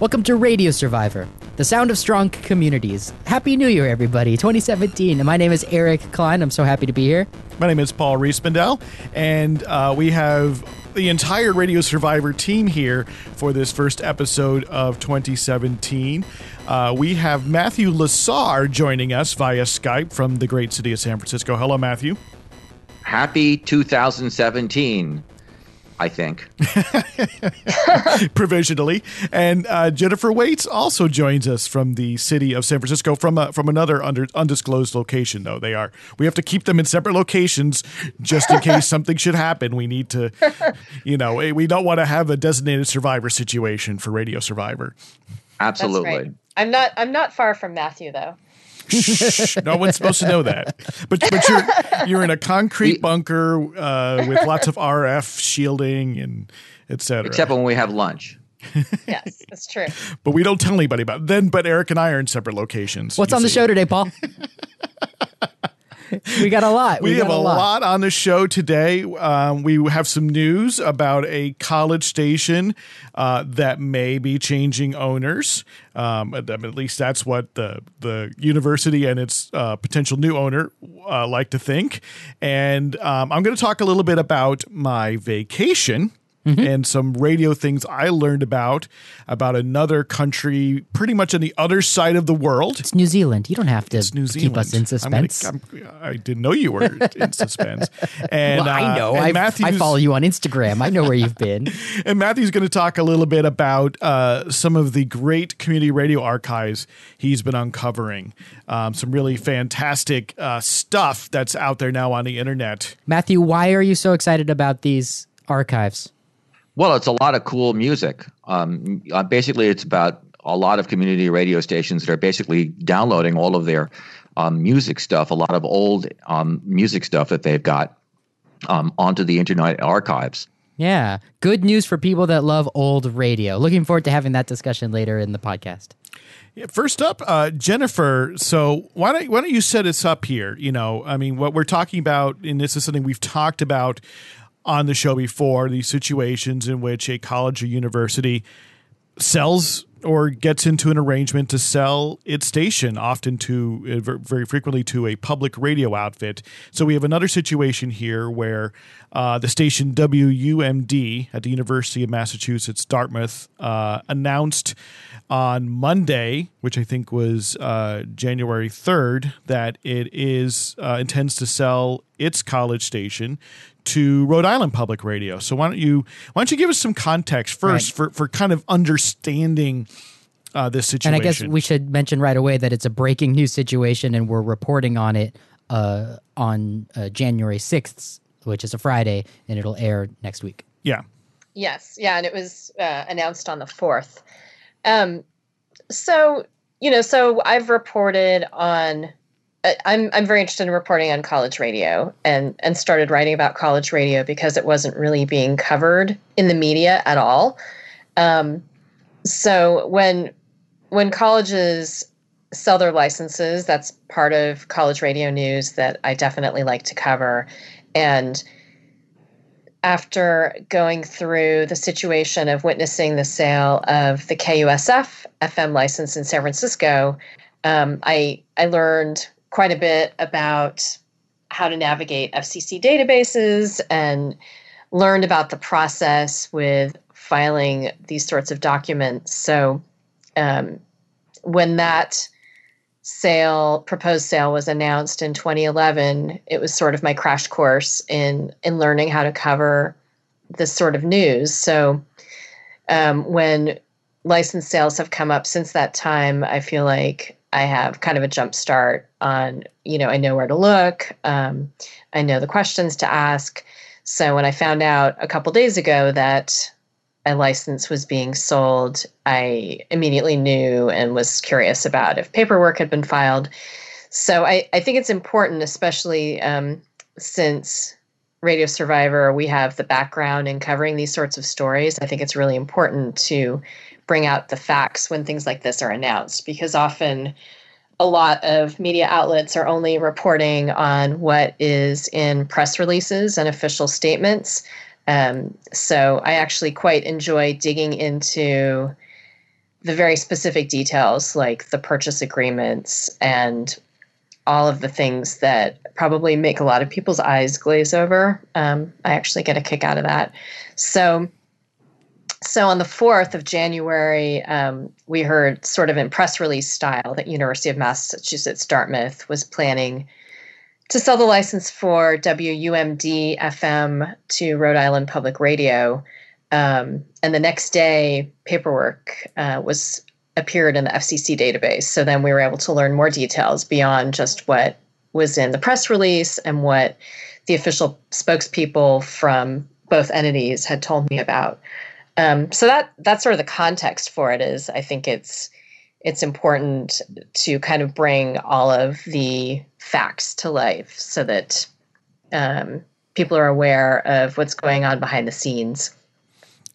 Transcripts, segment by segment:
Welcome to Radio Survivor, the sound of strong communities. Happy New Year, everybody, 2017. My name is Eric Klein. I'm so happy to be here. My name is Paul Riismandel, and uh, we have the entire Radio Survivor team here for this first episode of 2017. Uh, we have Matthew Lasar joining us via Skype from the great city of San Francisco. Hello, Matthew. Happy 2017. I think. Provisionally. And uh, Jennifer Waits also joins us from the city of San Francisco from a, from another under, undisclosed location, though. They are. We have to keep them in separate locations just in case something should happen. We need to, you know, we don't want to have a designated survivor situation for Radio Survivor. Absolutely. I'm not I'm not far from Matthew though. Shh, no one's supposed to know that. But but you're you're in a concrete bunker uh, with lots of RF shielding and etc. Except when we have lunch. yes, that's true. But we don't tell anybody about it. Then, but Eric and I are in separate locations. What's on see. the show today, Paul? we got a lot. We, we have a lot. lot. on the show today. Um, we have some news about a college station uh, that may be changing owners. Um, at, at, least that's what the the university and its uh, potential new owner uh, like to think. And um, I'm going to talk a little bit about my vacation mm-hmm. and some radio things I learned about about another country, pretty much on the other side of the world. It's New Zealand. You don't have to keep us in suspense. Gonna, I did not know you were in suspense. And well, I know. Uh, I follow you on Instagram. I know where you've been. and Matthew's going to talk a little bit about uh, some of the great community radio archives he's been uncovering. Um, some really fantastic uh, stuff that's out there now on the internet. Matthew, why are you so excited about these archives? Well, it's a lot of cool music. Um, uh, basically, it's about a lot of community radio stations that are basically downloading all of their um, music stuff, a lot of old um, music stuff that they've got um, onto the Internet archives. Yeah, good news for people that love old radio. Looking forward to having that discussion later in the podcast. First up, uh, Jennifer. So why don't why don't you set us up here? You know, I mean, what we're talking about, and this is something we've talked about on the show before these situations in which a college or university sells or gets into an arrangement to sell its station, often to uh, very frequently to a public radio outfit. So we have another situation here where uh, the station WUMD at the University of Massachusetts Dartmouth uh, announced on Monday, which I think was uh, January 3rd, that it is uh, intends to sell its college station to Rhode Island Public Radio. So why don't you why don't you give us some context first right. for for kind of understanding uh, this situation? And I guess we should mention right away that it's a breaking news situation, and we're reporting on it uh, on uh, January sixth, which is a Friday, and it'll air next week. Yeah. Yes. Yeah, and it was uh, announced on the fourth. Um, so you know, so I've reported on I'm I'm very interested in reporting on college radio and and started writing about college radio because it wasn't really being covered in the media at all. Um, so when when colleges sell their licenses, that's part of college radio news that I definitely like to cover. And after going through the situation of witnessing the sale of the KUSF FM license in San Francisco, um, I I learned quite a bit about how to navigate FCC databases and learned about the process with filing these sorts of documents. So um, when that sale, proposed sale, was announced in 2011, it was sort of my crash course in in learning how to cover this sort of news. So um, when license sales have come up since that time, I feel like I have kind of a jump start on, you know, I know where to look. Um, I know the questions to ask. So when I found out a couple days ago that a license was being sold, I immediately knew and was curious about if paperwork had been filed. So I, I think it's important, especially um, since Radio Survivor, we have the background in covering these sorts of stories. I think it's really important to bring out the facts when things like this are announced because often a lot of media outlets are only reporting on what is in press releases and official statements. Um, so I actually quite enjoy digging into the very specific details, like the purchase agreements and all of the things that probably make a lot of people's eyes glaze over. Um, I actually get a kick out of that. So, so on the 4th of January, um, we heard sort of in press release style that University of Massachusetts Dartmouth was planning to sell the license for WUMD FM to Rhode Island Public Radio. Um, and the next day, paperwork uh, was appeared in the FCC database. So then we were able to learn more details beyond just what was in the press release and what the official spokespeople from both entities had told me about. Um, so that that's sort of the context for it. Is I think it's it's important to kind of bring all of the facts to life so that um, people are aware of what's going on behind the scenes.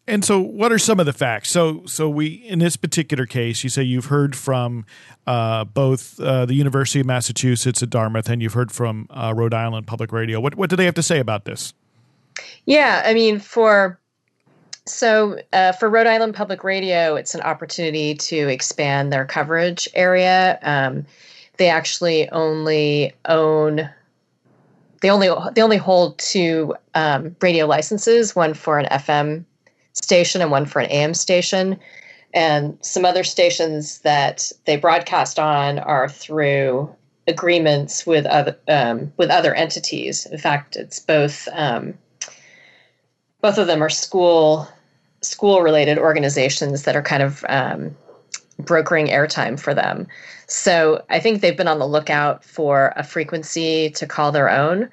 And so, what are some of the facts? So, so we in this particular case, you say you've heard from uh, both uh, the University of Massachusetts at Dartmouth, and you've heard from uh, Rhode Island Public Radio. What what do they have to say about this? Yeah, I mean, for so uh, for Rhode Island Public Radio, it's an opportunity to expand their coverage area. Um, they actually only own they only they only hold two um, radio licenses, one for an FM station and one for an AM station. And some other stations that they broadcast on are through agreements with other um, with other entities. In fact, it's both um, both of them are school school related organizations that are kind of um, brokering airtime for them. So I think they've been on the lookout for a frequency to call their own.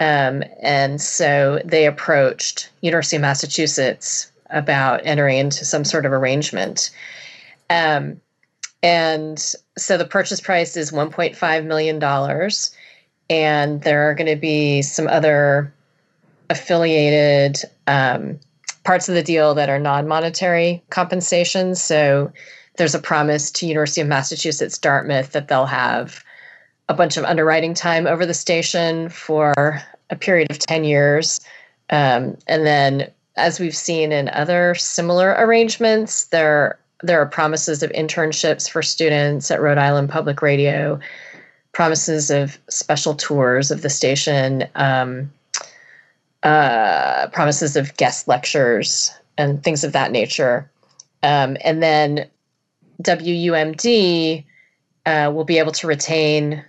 Um, and so they approached University of Massachusetts about entering into some sort of arrangement. Um, and so the purchase price is $1.5 million. And there are going to be some other affiliated um, parts of the deal that are non monetary compensations. So there's a promise to University of Massachusetts Dartmouth that they'll have a bunch of underwriting time over the station for a period of 10 years. Um, and then as we've seen in other similar arrangements, there there are promises of internships for students at Rhode Island Public Radio, promises of special tours of the station, um, uh, promises of guest lectures, and things of that nature. Um, and then WUMD uh, will be able to retain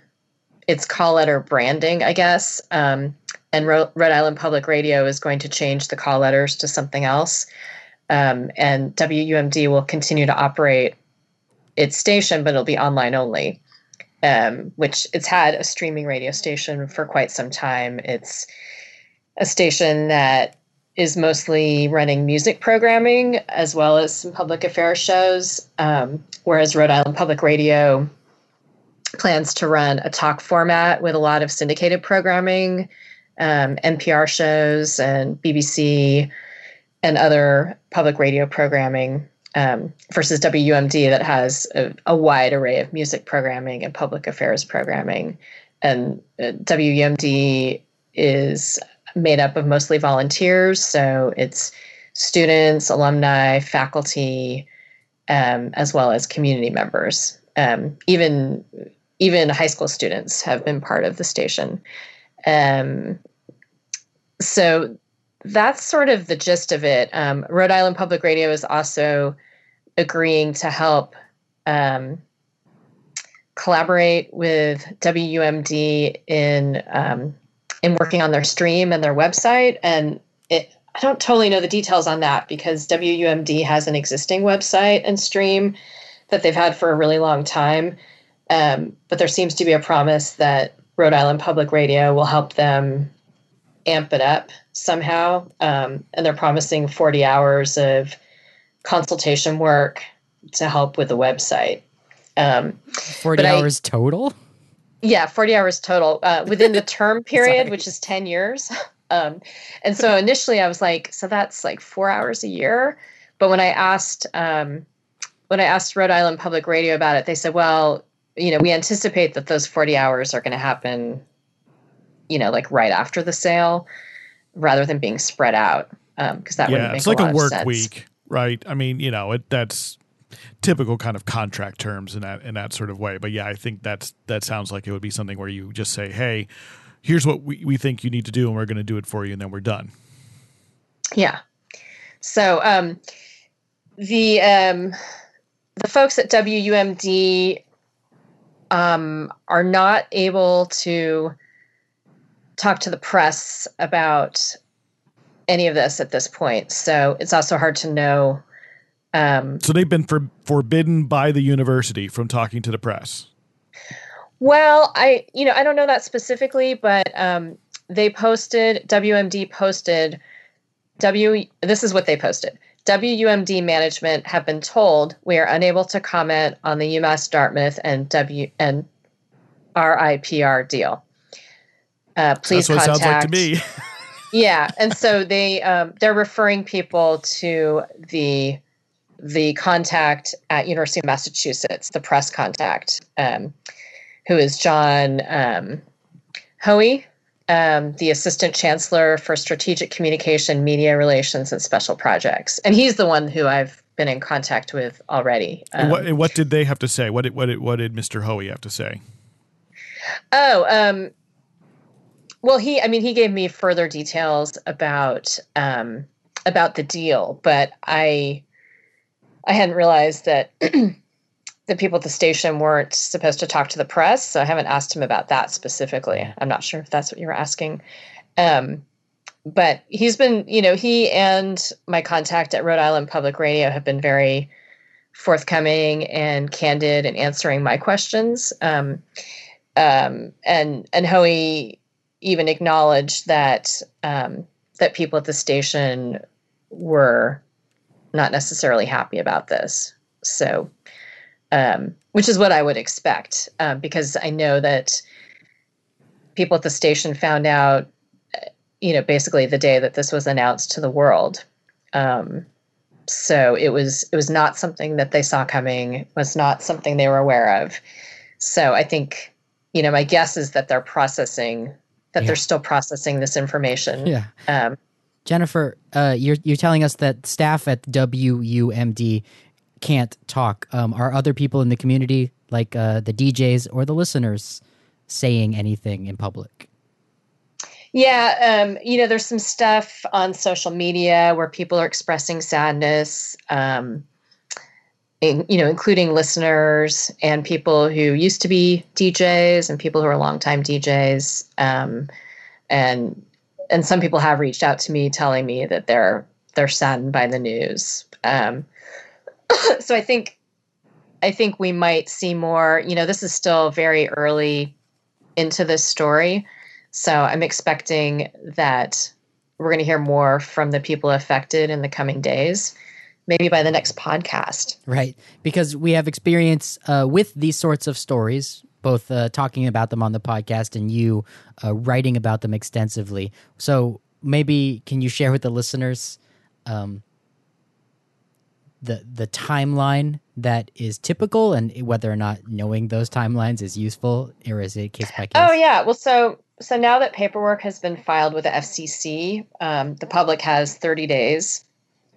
its call letter branding, I guess. Um, and Rhode Island Public Radio is going to change the call letters to something else. Um, and WUMD will continue to operate its station, but it'll be online only. Um, which it's had a streaming radio station for quite some time. It's a station that is mostly running music programming as well as some public affairs shows, um, whereas Rhode Island Public Radio plans to run a talk format with a lot of syndicated programming um, NPR shows and BBC and other public radio programming um, versus WUMD that has a, a, wide array of music programming and public affairs programming. And uh, WUMD is made up of mostly volunteers, so it's students, alumni, faculty, um, as well as community members. Um, even even high school students have been part of the station. Um, so that's sort of the gist of it. Um, Rhode Island Public Radio is also agreeing to help um, collaborate with WUMD in in working on their stream and their website. And it, I don't totally know the details on that because WUMD has an existing website and stream that they've had for a really long time. Um, but there seems to be a promise that Rhode Island Public Radio will help them amp it up somehow. Um, and they're promising 40 hours of consultation work to help with the website. Um, 40 hours I, total? Yeah, 40 hours total uh, within the term period, which is 10 years. Um, and so initially I was like, so that's like four hours a year. But when I asked, um, when I asked Rhode Island Public Radio about it, they said, well, you know, we anticipate that those 40 hours are going to happen you know, like right after the sale rather than being spread out. Um, cause that yeah, would it's like a, a work week, right? I mean, you know, it, that's typical kind of contract terms in that in that sort of way. But yeah, I think that's that sounds like it would be something where you just say, "Hey, here's what we, we think you need to do, and we're going to do it for you, and then we're done." Yeah. So um, the um, the folks at WUMD um, are not able to talk to the press about any of this at this point. So it's also hard to know. Um, so they've been for, forbidden by the university from talking to the press. Well, I you know I don't know that specifically, but um, they posted WMD posted W. This is what they posted. WUMD management have been told we are unable to comment on the UMass Dartmouth and W and RIPR deal. Uh, please That's what contact. it sounds like to me. yeah, and so they um, they're referring people to the the contact at University of Massachusetts, the press contact, um, who is John um, Hoey, um, the assistant chancellor for strategic communication, media relations, and special projects, and he's the one who I've been in contact with already. and, what, and what did they have to say? What did what did, what did Mr. Hoey have to say? Oh, um, well, he, I mean, he gave me further details about um, about the deal, but I, I hadn't realized that the people at the station weren't supposed to talk to the press, so I haven't asked him about that specifically. I'm not sure if that's what you were asking. Um, but he's been, you know, he and my contact at Rhode Island Public Radio have been very forthcoming and candid in answering my questions. Um, um, and and Hoey even acknowledged that um, that people at the station were not necessarily happy about this. So, um, which is what I would expect, uh, because I know that people at the station found out, uh, you know, basically the day that this was announced to the world. Um, so it was it was not something that they saw coming. Was not something they were aware of. So I think, you know, my guess is that they're processing that yeah. they're still processing this information. Yeah. Um, Jennifer, uh, you're you're telling us that staff at WUMD can't talk. Um, are other people in the community, like uh, the DJs or the listeners, saying anything in public? Yeah, um, you know, there's some stuff on social media where people are expressing sadness. Um, in, you know, including listeners and people who used to be DJs and people who are longtime DJs. Um, and and some people have reached out to me telling me that they're they're saddened by the news. Um, so I think I think we might see more. You know, this is still very early into this story, so I'm expecting that we're going to hear more from the people affected in the coming days maybe by the next podcast. Right. Because we have experience uh, with these sorts of stories, both uh, talking about them on the podcast and you uh, writing about them extensively. So maybe can you share with the listeners um, the the timeline that is typical and whether or not knowing those timelines is useful or is it case by case? Oh yeah. Well, so so now that paperwork has been filed with the FCC, um, the public has 30 days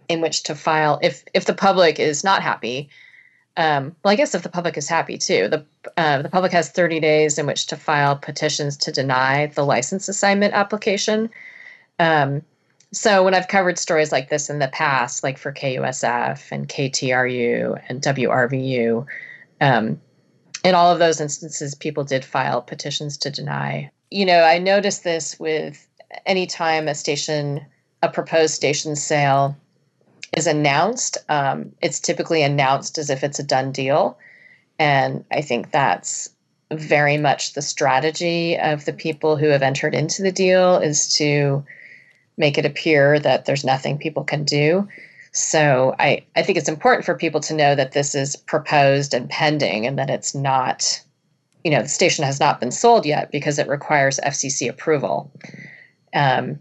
in which to file if if the public is not happy. Um, well, I guess if the public is happy too, the uh, the public has 30 days in which to file petitions to deny the license assignment application. Um, so when I've covered stories like this in the past, like for KUSF and KTRU and WRVU, um, in all of those instances, people did file petitions to deny. You know, I noticed this with any time a station, a proposed station sale is announced, um, it's typically announced as if it's a done deal. And I think that's very much the strategy of the people who have entered into the deal is to make it appear that there's nothing people can do. So I, I think it's important for people to know that this is proposed and pending and that it's not, you know, the station has not been sold yet because it requires FCC approval. Um,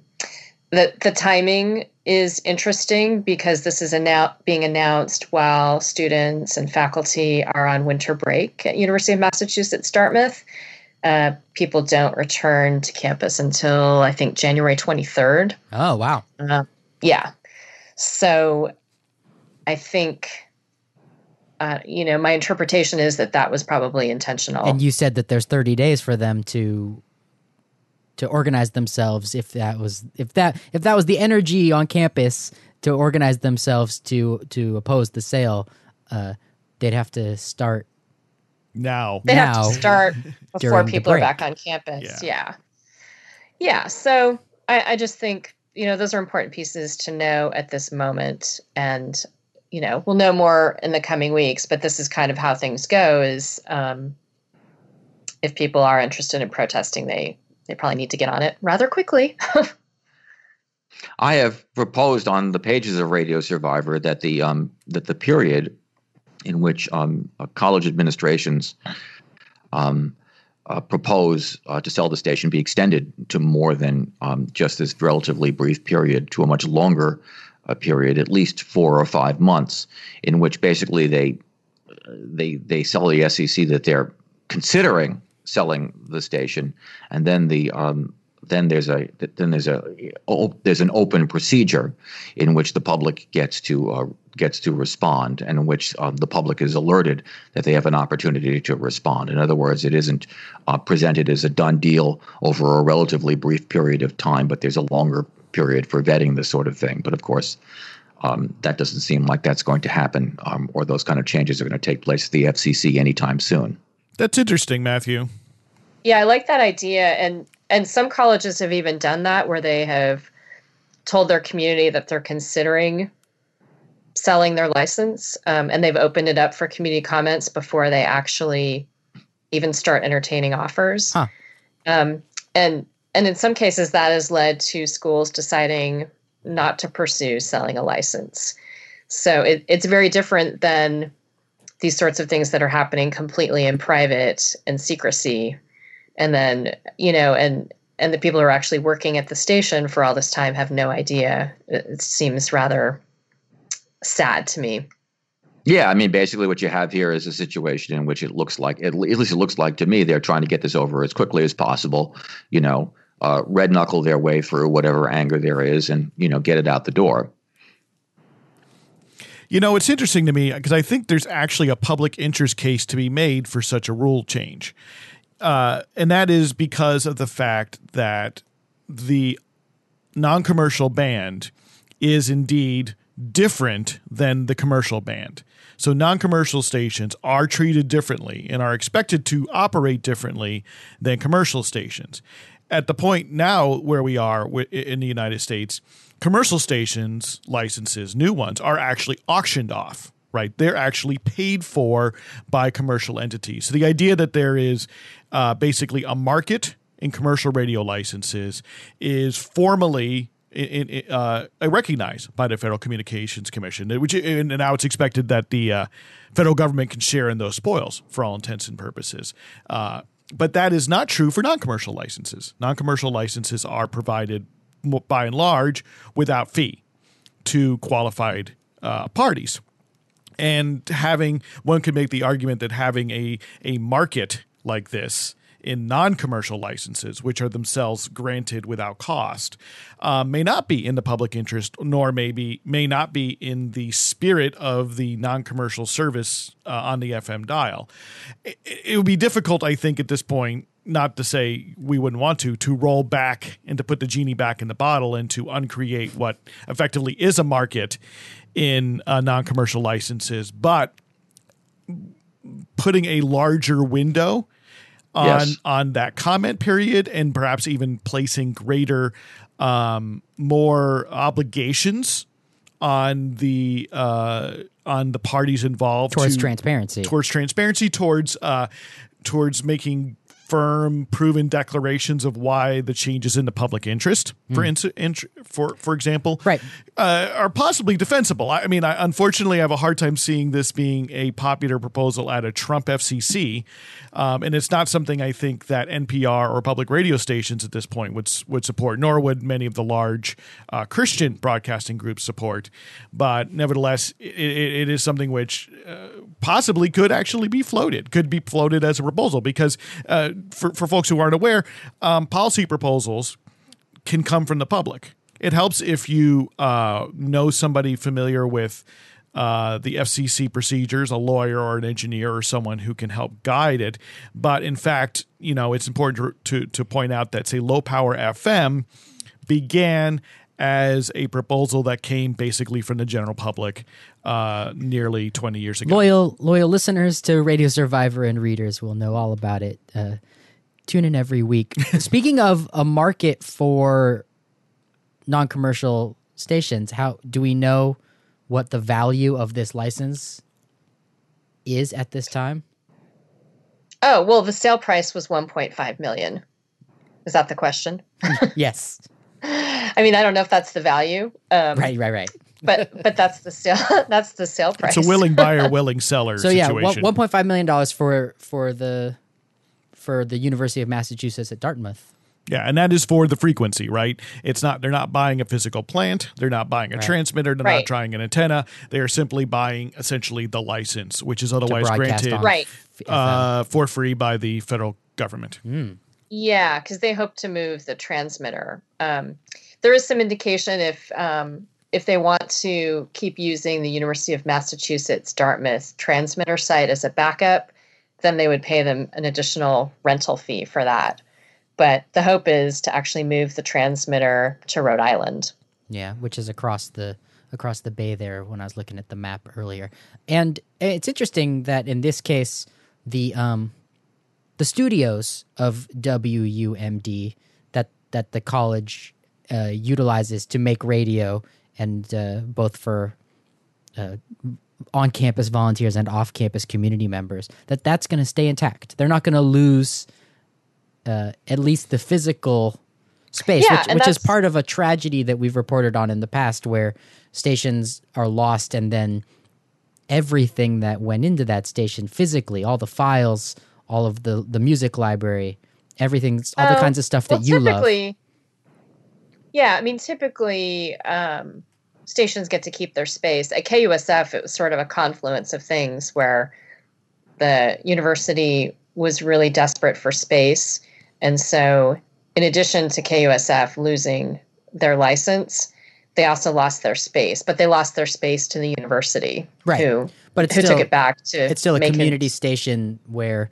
the, the timing is interesting because this is annou- being announced while students and faculty are on winter break at University of Massachusetts Dartmouth. Uh, people don't return to campus until I think January 23rd. Oh, wow. Uh, yeah. So I think uh, you know, my interpretation is that that was probably intentional. And you said that there's 30 days for them to to organize themselves if that was if that if that was the energy on campus to organize themselves to to oppose the sale uh, they'd have to start now. they have to start before people are back on campus. Yeah. Yeah. Yeah. So I, I just think, you know, those are important pieces to know at this moment. And, you know, we'll know more in the coming weeks, but this is kind of how things go is um, if people are interested in protesting, they they probably need to get on it rather quickly. I have proposed on the pages of Radio Survivor that the um, that the period in which um, uh, college administrations um, uh, propose uh, to sell the station be extended to more than um, just this relatively brief period, to a much longer uh, period, at least four or five months, in which basically they they they sell the FCC that they're considering selling the station, and then the um, then there's a then there's a oh, there's an open procedure in which the public gets to uh, gets to respond, and in which uh, the public is alerted that they have an opportunity to respond. In other words, it isn't uh, presented as a done deal over a relatively brief period of time, but there's a longer period for vetting this sort of thing. But of course, um, that doesn't seem like that's going to happen, um, or those kind of changes are going to take place at the FCC anytime soon. That's interesting, Matthew. Yeah, I like that idea, and and some colleges have even done that where they have told their community that they're considering selling their license, um, and they've opened it up for community comments before they actually even start entertaining offers. Huh. Um, and and in some cases, that has led to schools deciding not to pursue selling a license. So it, it's very different than these sorts of things that are happening completely in private and secrecy and then you know and and the people who are actually working at the station for all this time have no idea it, seems rather sad to me Yeah, I mean, basically, what you have here is a situation in which it looks like, at least it looks like to me, they're trying to get this over as quickly as possible. You know, uh, red knuckle their way through whatever anger there is, and you know, get it out the door. You know, it's interesting to me because I think there's actually a public interest case to be made for such a rule change. Uh, and that is because of the fact that the non commercial band is indeed different than the commercial band. So, non commercial stations are treated differently and are expected to operate differently than commercial stations. At the point now where we are in the United States, commercial stations licenses, new ones, are actually auctioned off right? They're actually paid for by commercial entities. So the idea that there is uh, basically a market in commercial radio licenses is formally in, uh, recognized by the Federal Communications Commission, which and now it's expected that the uh, federal government can share in those spoils for all intents and purposes. Uh, but that is not true for non-commercial licenses. Non-commercial licenses are provided by and large without fee to qualified uh, parties and having one could make the argument that having a a market like this in non-commercial licenses, which are themselves granted without cost, uh, may not be in the public interest, nor maybe may not be in the spirit of the non-commercial service uh, on the FM dial. It, it would be difficult, I think, at this point. Not to say we wouldn't want to, to roll back and to put the genie back in the bottle and to uncreate what effectively is a market in uh, non-commercial licenses, but putting a larger window on Yes. on that comment period and perhaps even placing greater um, more obligations on the uh, on the parties involved towards to- transparency. towards transparency towards uh, towards making firm proven declarations of why the changes in the public interest for ins- int- for for example Right. uh, are possibly defensible. I, I mean I unfortunately have a hard time seeing this being a popular proposal at a Trump FCC um, and it's not something I think that NPR or public radio stations at this point would would support nor would many of the large uh, Christian broadcasting groups support. But nevertheless it, it, it is something which uh, possibly could actually be floated, could be floated as a proposal because uh, for, for folks who aren't aware, um, policy proposals can come from the public. It helps if you uh, know somebody familiar with uh, the FCC procedures, a lawyer or an engineer or someone who can help guide it. But in fact, you know, it's important to, to, to point out that, say, low power FM began as a proposal that came basically from the general public uh, nearly 20 years ago. Loyal loyal listeners to Radio Survivor and readers will know all about it. Uh, tune in every week. Speaking of a market for non-commercial stations, how do we know what the value of this license is at this time? Oh, well, the sale price was 1.5 million. Is that the question? yes. I mean, I don't know if that's the value. Um, Right, right, right. But but that's the sale. That's the sale price. It's a willing buyer, willing seller So yeah, one point five million dollars for for the for the University of Massachusetts at Dartmouth. Yeah, and that is for the frequency, right? It's not they're not buying a physical plant, they're not buying a Right. transmitter, they're Right. not trying an antenna. They are simply buying essentially the license, which is otherwise granted Right. Uh, for free by the federal government. Yeah, because they hope to move the transmitter. Um, there is some indication if um, if they want to keep using the University of Massachusetts Dartmouth transmitter site as a backup, then they would pay them an additional rental fee for that. But the hope is to actually move the transmitter to Rhode Island. Yeah, which is across the across the bay there when I was looking at the map earlier. And it's interesting that in this case the um the studios of WUMD that that the college uh, utilizes to make radio and uh, both for uh, on-campus volunteers and off-campus community members that that's going to stay intact. They're not going to lose uh, at least the physical space, Yeah, which, which is part of a tragedy that we've reported on in the past, where stations are lost and then everything that went into that station physically, all the files, all of the the music library, everything, all the Oh, kinds of stuff that well, you love. Yeah, I mean, typically um, stations get to keep their space. At KUSF, it was sort of a confluence of things where the university was really desperate for space. And so, in addition to KUSF losing their license, they also lost their space, but they lost their space to the university, Right. who, But it's who still took it back to it's still a make it- community station where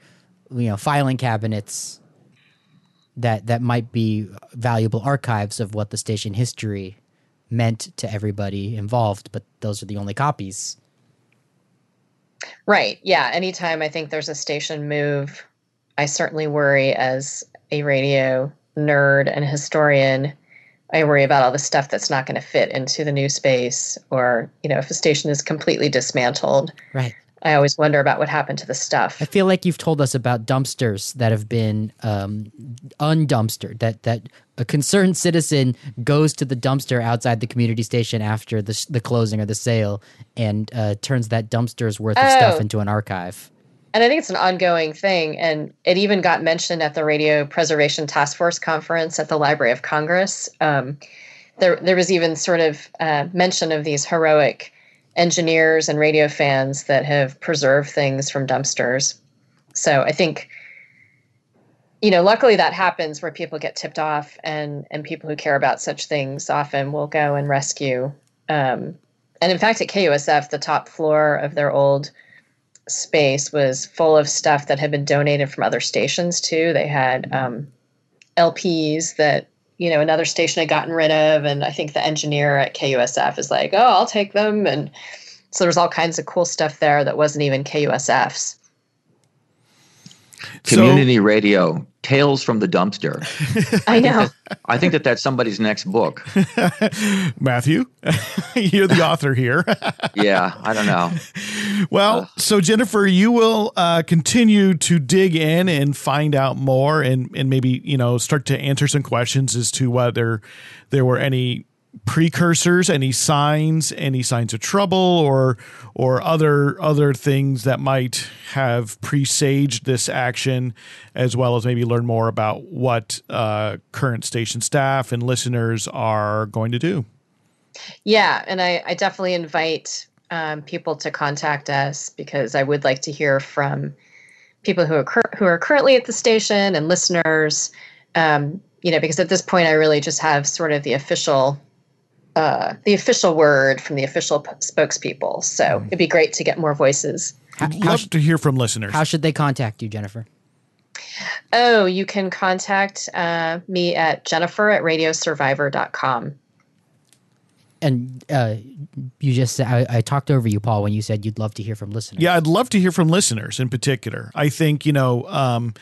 you know filing cabinets that that might be valuable archives of what the station history meant to everybody involved but those are the only copies Right. Yeah. Anytime I think there's a station move, I certainly worry as a radio nerd and historian. I worry about all the stuff that's not going to fit into the new space, or, you know, if a station is completely dismantled. right I always wonder about what happened to the stuff. i feel like you've told us about dumpsters that have been um, undumpstered that that a concerned citizen goes to the dumpster outside the community station after the, the closing or the sale and uh, turns that dumpster's worth of stuff Oh. into an archive And I think it's an ongoing thing. And it even got mentioned at the Radio Preservation Task Force conference at the Library of Congress. Um, there, there was even sort of uh, mention of these heroic engineers and radio fans that have preserved things from dumpsters. So I think, you know, luckily that happens where people get tipped off, and and people who care about such things often will go and rescue. Um, and in fact, at KUSF, the top floor of their old space was full of stuff that had been donated from other stations too. They had um, LPs that you know another station had gotten rid of, and I think the engineer at KUSF is like, "Oh, I'll take them," and so there's all kinds of cool stuff there that wasn't even KUSF's. Community radio, Tales from the Dumpster. I know. I think that that's somebody's next book. Matthew, you're the author here. Yeah, I don't know. Well, so Jennifer, you will uh, continue to dig in and find out more, and and maybe you know start to answer some questions as to whether there were any precursors, any signs, any signs of trouble, or or other other things that might have presaged this action, as well as maybe learn more about what uh, current station staff and listeners are going to do. Yeah, and I, I definitely invite um, people to contact us because I would like to hear from people who are cur- who are currently at the station and listeners. Um, you know, because at this point, I really just have sort of the official uh, the official word from the official p- spokespeople. So Mm-hmm. it'd be great to get more voices. I'd love to hear from listeners. How should they contact you, Jennifer? Oh, you can contact uh, me at jennifer at radiosurvivor.com. And uh, you just said I, I talked over you, Paul, when you said you'd love to hear from listeners. Yeah, I'd love to hear from listeners in particular. I think you know, um,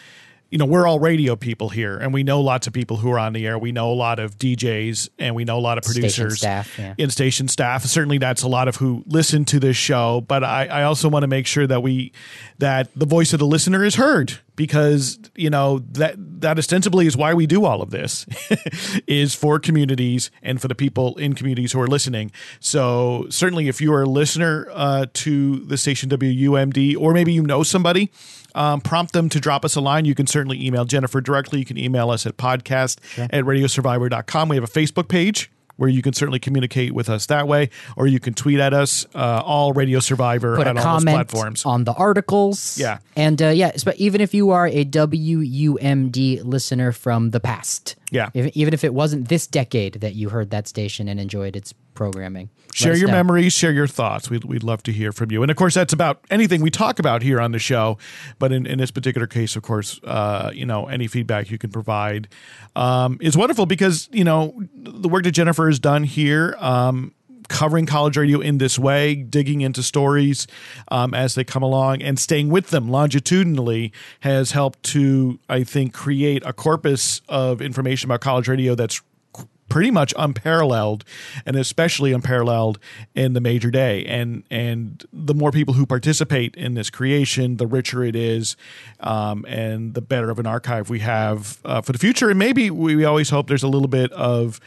you know, we're all radio people here, and we know lots of people who are on the air. We know a lot of DJs, and we know a lot of Station producers, staff, yeah. in station staff. Certainly, that's a lot of who listen to this show. But I, I also want to make sure that we that the voice of the listener is heard because you know that that ostensibly is why we do all of this is for communities and for the people in communities who are listening. So certainly, if you are a listener uh, to the station WUMD, or maybe you know somebody. Um, prompt them to drop us a line. You can certainly email Jennifer directly. You can email us at podcast at radiosurvivor.com. We have a Facebook page where you can certainly communicate with us that way, or you can tweet at us, uh, all Radio Survivor Put a on all those comment platforms. on the articles. Yeah. And uh, yeah, but even if you are a WUMD listener from the past, Yeah. if, even if it wasn't this decade that you heard that station and enjoyed its programming, share your memories, share your thoughts. We'd, we'd love to hear from you. And of course, that's about anything we talk about here on the show. But in, in this particular case, of course, uh, you know, any feedback you can provide um, is wonderful because, you know, the work that Jennifer has done here. Um, Covering college radio in this way, digging into stories um, as they come along, and staying with them longitudinally has helped to, I think, create a corpus of information about college radio that's pretty much unparalleled and especially unparalleled in the major day and and the more people who participate in this creation the richer it is um, and the better of an archive we have uh, for the future and maybe we, always hope there's a little bit of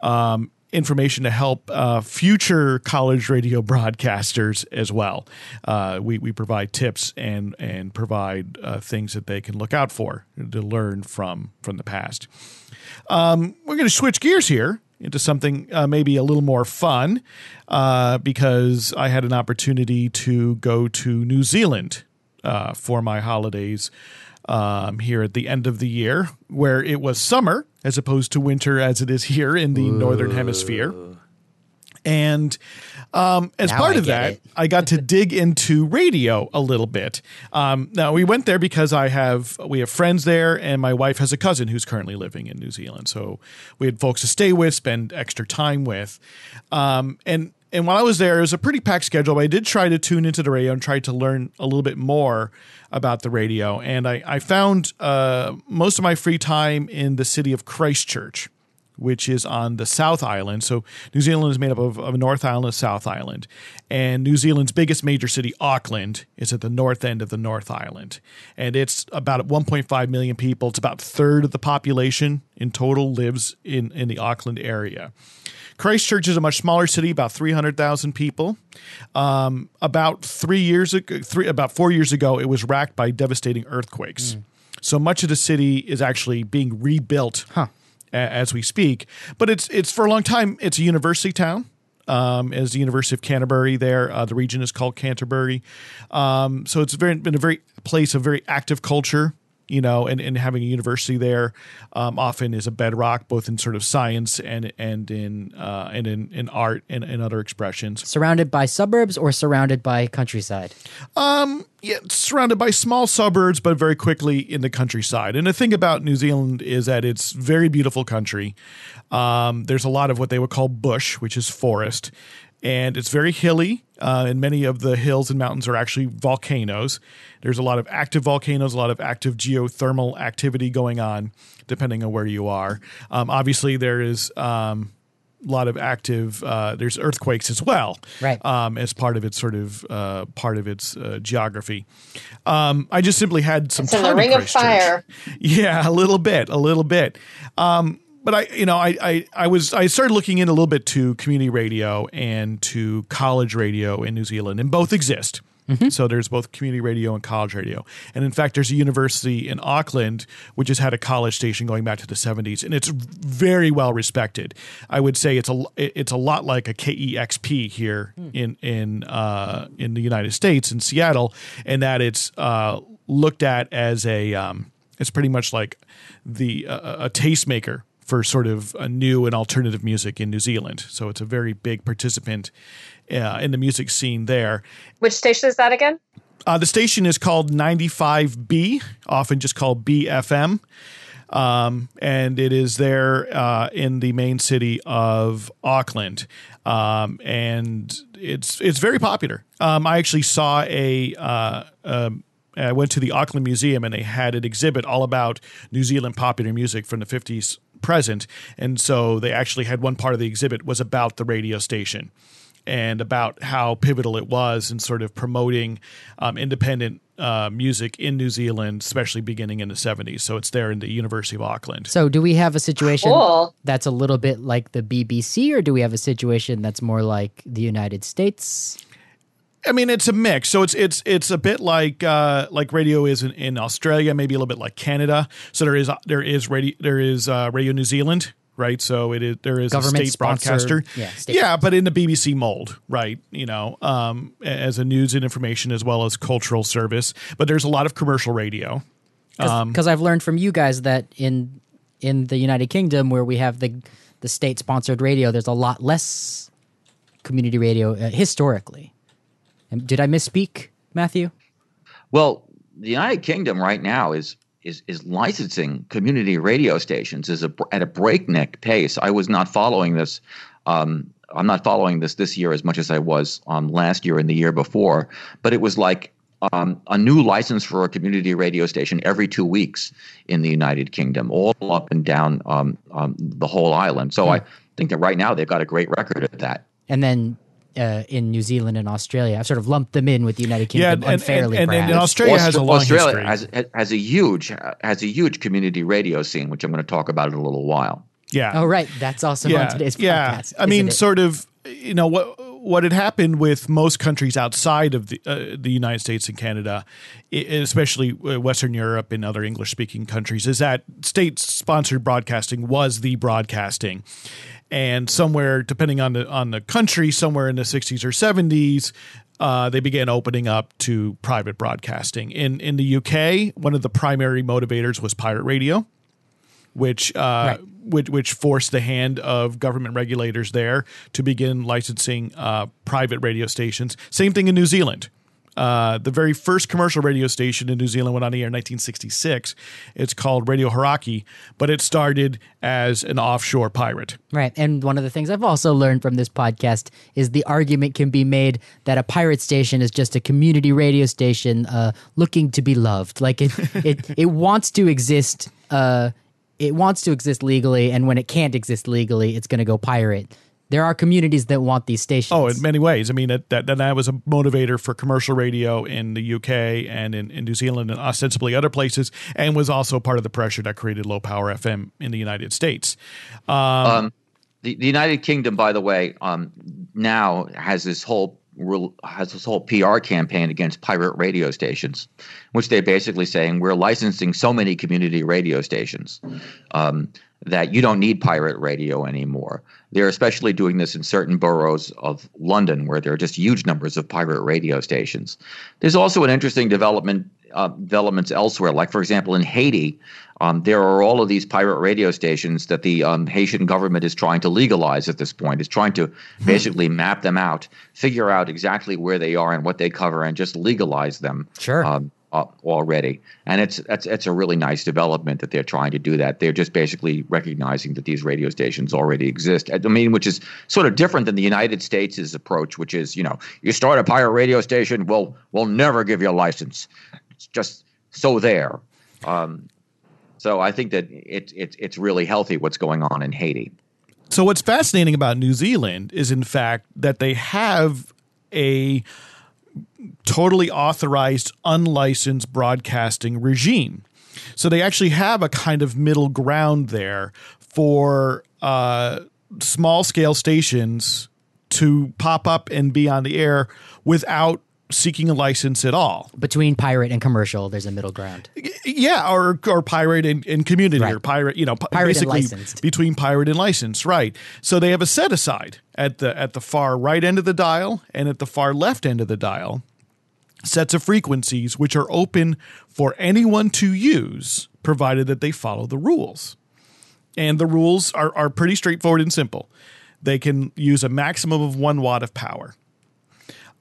um, information to help uh, future college radio broadcasters as well. Uh, we, we provide tips and and provide uh, things that they can look out for to learn from from the past. Um, we're going to switch gears here into something uh, maybe a little more fun uh, because I had an opportunity to go to New Zealand uh, for my holidays um, here at the end of the year, where it was summer as opposed to winter as it is here in the northern hemisphere. And um, as Now part I of that, it. I got to dig into radio a little bit. Um, now we went there because I have we have friends there, and my wife has a cousin who's currently living in New Zealand. So we had folks to stay with, spend extra time with, um, and and while I was there, it was a pretty packed schedule. But I did try to tune into the radio and try to learn a little bit more about the radio, and I, I found uh, most of my free time in the city of Christchurch which is on the South Island. So New Zealand is made up of, of a North Island and a South Island. And New Zealand's biggest major city, Auckland, is at the north end of the North Island. And it's about 1.5 million people. It's about a third of the population in total lives in, in the Auckland area. Christchurch is a much smaller city, about 300,000 people. Um, about three years ago, three, about four years ago, it was racked by devastating earthquakes. So much of the city is actually being rebuilt a- as we speak. But it's it's for a long time. It's a university town. Um, as the University of Canterbury, there uh, the region is called Canterbury. Um, so it's very been a very place of very active culture. You know, and, and having a university there um, often is a bedrock, both in sort of science and and in uh, and in, in art and, and other expressions. Surrounded by suburbs or surrounded by countryside? Um, yeah, surrounded by small suburbs, but very quickly in the countryside. And the thing about New Zealand is that it's very beautiful country. Um, there's a lot of what they would call bush, which is forest, and it's very hilly. Uh, and many of the hills and mountains are actually volcanoes. There's a lot of active volcanoes, a lot of active geothermal activity going on, depending on where you are. Um, obviously, there is. Um, a lot of active uh, there's earthquakes as well Right. um, as part of its sort of uh, part of its uh, geography um, i just simply had some It's in the ring of Christchurch. fire. yeah a little bit a little bit um, but I, you know, I, I, I was, I started looking in a little bit to community radio and to college radio in New Zealand, and both exist. So there's both community radio and college radio, and in fact, there's a university in Auckland which has had a college station going back to the 70s, and it's very well respected. I would say it's a, it's a lot like a KEXP here in in uh, in the United States in Seattle, and that it's uh, looked at as a um, it's pretty much like the uh, a tastemaker for sort of a new and alternative music in New Zealand. So it's a very big participant uh, in the music scene there. Which station is that again? Uh, the station is called 95B, often just called BFM. Um, and it is there uh, in the main city of Auckland. Um, and it's it's very popular. Um, I actually saw a. Uh, um, I went to the Auckland Museum and they had an exhibit all about New Zealand popular music from the 50s present. And so they actually had one part of the exhibit was about the radio station and about how pivotal it was in sort of promoting um, independent uh, music in New Zealand, especially beginning in the 70s. So it's there in the University of Auckland. So, do we have a situation Cool. that's a little bit like the BBC, or do we have a situation that's more like the United States? I mean, it's a mix. So it's it's it's a bit like uh, like radio is in, in Australia, maybe a little bit like Canada. So there is there is radio there is uh, Radio New Zealand, right? So it is there is a Government state broadcaster, yeah, state yeah, but in the BBC mold, right? You know, um, as a news and information as well as cultural service. But there's a lot of commercial radio. Um, Because I've learned from you guys that in in the United Kingdom, where we have the the state sponsored radio, there's a lot less community radio uh, historically. And did I misspeak, Matthew? Well, the United Kingdom right now is is is licensing community radio stations is a, at a breakneck pace. I was not following this. Um, I'm not following this this year as much as I was um, last year and the year before. But it was like um, a new license for a community radio station every two weeks in the United Kingdom, all up and down um, um, the whole island. So I think that right now they've got a great record at that. And then uh, in New Zealand and Australia, I've sort of lumped them in with the United Kingdom and, and, unfairly. and, and perhaps. Australia has a long Australia history. has, has a huge has a huge community radio scene, which I'm going to talk about in a little while. yeah. oh, right, that's also on today's podcast. Yeah, I mean, it? sort of, you know what what had happened with most countries outside of the uh, the United States and Canada, especially uh, Western Europe and other English speaking countries, is that state sponsored broadcasting was the broadcasting. And somewhere, depending on the on the country, somewhere in the 60s or 70s, uh, they began opening up to private broadcasting. In in the UK, one of the primary motivators was pirate radio which uh, Right. which which forced the hand of government regulators there to begin licensing uh, private radio stations. Same thing in New Zealand. Uh, the very first commercial radio station in New Zealand went on the air in 1966. It's called Radio Hauraki, but it started as an offshore pirate. Right. And one of the things I've also learned from this podcast is the argument can be made that a pirate station is just a community radio station uh, looking to be loved. Like it, it, it wants to exist. Uh, it wants to exist legally, and when it can't exist legally, it's going to go pirate. There are communities that want these stations. Oh, in many ways. I mean, that, that, that was a motivator for commercial radio in the UK and in, in New Zealand and ostensibly other places, and was also part of the pressure that created low power FM in the United States. Um, the, the United Kingdom, by the way, um, now has this whole has this whole PR campaign against pirate radio stations, which they're basically saying we're licensing so many community radio stations um, that you don't need pirate radio anymore. They're especially doing this in certain boroughs of London where there are just huge numbers of pirate radio stations. There's also an interesting development uh, developments elsewhere, like for example in Haiti. Um, there are all of these pirate radio stations that the um, Haitian government is trying to legalize at this point. It's trying to basically map them out, figure out exactly where they are and what they cover, and just legalize them. Sure. Um, already, and it's it's it's a really nice development that they're trying to do that. They're just basically recognizing that these radio stations already exist. I mean, which is sort of different than the United States' approach, which is you know you start a pirate radio station, we'll we'll never give you a license. It's just so there. Um, so I think that it, it it's really healthy what's going on in Haiti. So what's fascinating about New Zealand is in fact that they have a totally authorized unlicensed broadcasting regime. So they actually have a kind of middle ground there for uh, small scale stations to pop up and be on the air without seeking a license at all. Between pirate and commercial, there's a middle ground. Yeah, or or pirate and, and community, Right. or pirate, you know, pi- Pirate basically between pirate and license, right? So they have a set aside at the at the far right end of the dial and at the far left end of the dial, sets of frequencies which are open for anyone to use, provided that they follow the rules. and the rules are are pretty straightforward and simple. They can use a maximum of one watt of power.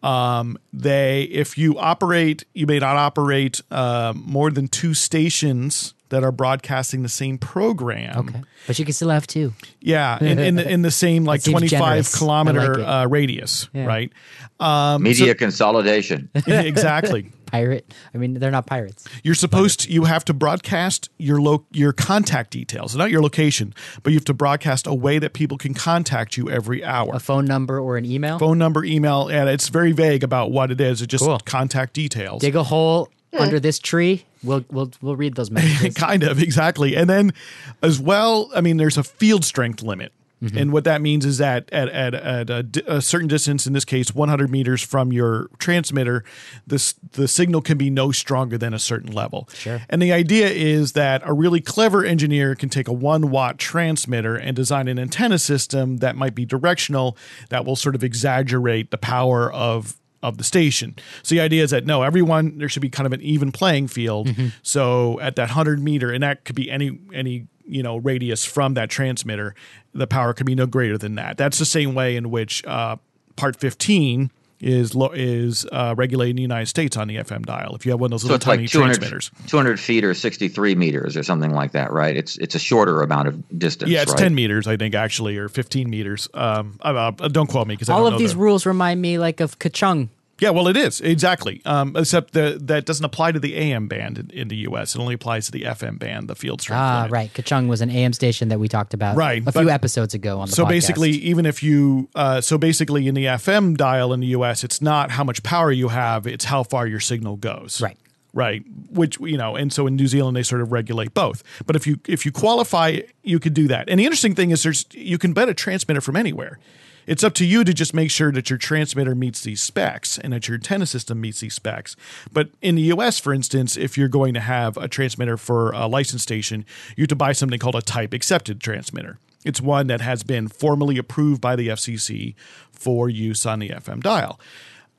Um, they, if you operate, you may not operate uh, more than two stations that are broadcasting the same program. Okay. But you can still have two. Yeah, in, in, the, in the same like 25 kilometer like uh, radius, Yeah. right? Um, Media consolidation. exactly. Pirate. I mean, they're not pirates. You're supposed to, you have to broadcast your lo- your contact details, not your location, but you have to broadcast a way that people can contact you every hour. A phone number or an email. Phone number, email, and it's very vague about what it is. It's just Cool. contact details. Dig a hole under this tree. We'll we'll we'll read those messages. kind of exactly and then as well i mean there's a field strength limit Mm-hmm. and what that means is that at, at, at a, a certain distance in this case 100 meters from your transmitter this the signal can be no stronger than a certain level Sure. and the idea is that a really clever engineer can take a one watt transmitter and design an antenna system that might be directional that will sort of exaggerate the power of of the station. So the idea is that no, everyone there should be kind of an even playing field. So at that hundred meter, and that could be any any you know radius from that transmitter, the power could be no greater than that. That's the same way in which uh, Part fifteen is lo- is uh, regulated in the United States on the FM dial. If you have one of those So little it's tiny like 200, transmitters, 200 feet or 63 meters or something like that, right? It's it's a shorter amount of distance. yeah, it's right? ten meters, I think, actually, or fifteen meters. Um, uh, uh, don't quote me because All don't of know these the- rules remind me like of KCHUNG. Yeah, well, it is exactly. Um, except the, that doesn't apply to the AM band in, in the U.S. It only applies to the FM band, the field strength. Ah, limit. right. KCHUNG was an AM station that we talked about Right, a but- few episodes ago on the So podcast. basically, even if you, uh, so basically, in the FM dial in the U.S., it's not how much power you have; it's how far your signal goes. Right. Right. Which you know, and so in New Zealand they sort of regulate both. But if you if you qualify, you could do that. And the interesting thing is, there's you can bet a transmitter from anywhere. It's up to you to just make sure that your transmitter meets these specs and that your antenna system meets these specs. But in the US, for instance, if you're going to have a transmitter for a licensed station, you have to buy something called a type accepted transmitter. It's one that has been formally approved by the FCC for use on the FM dial.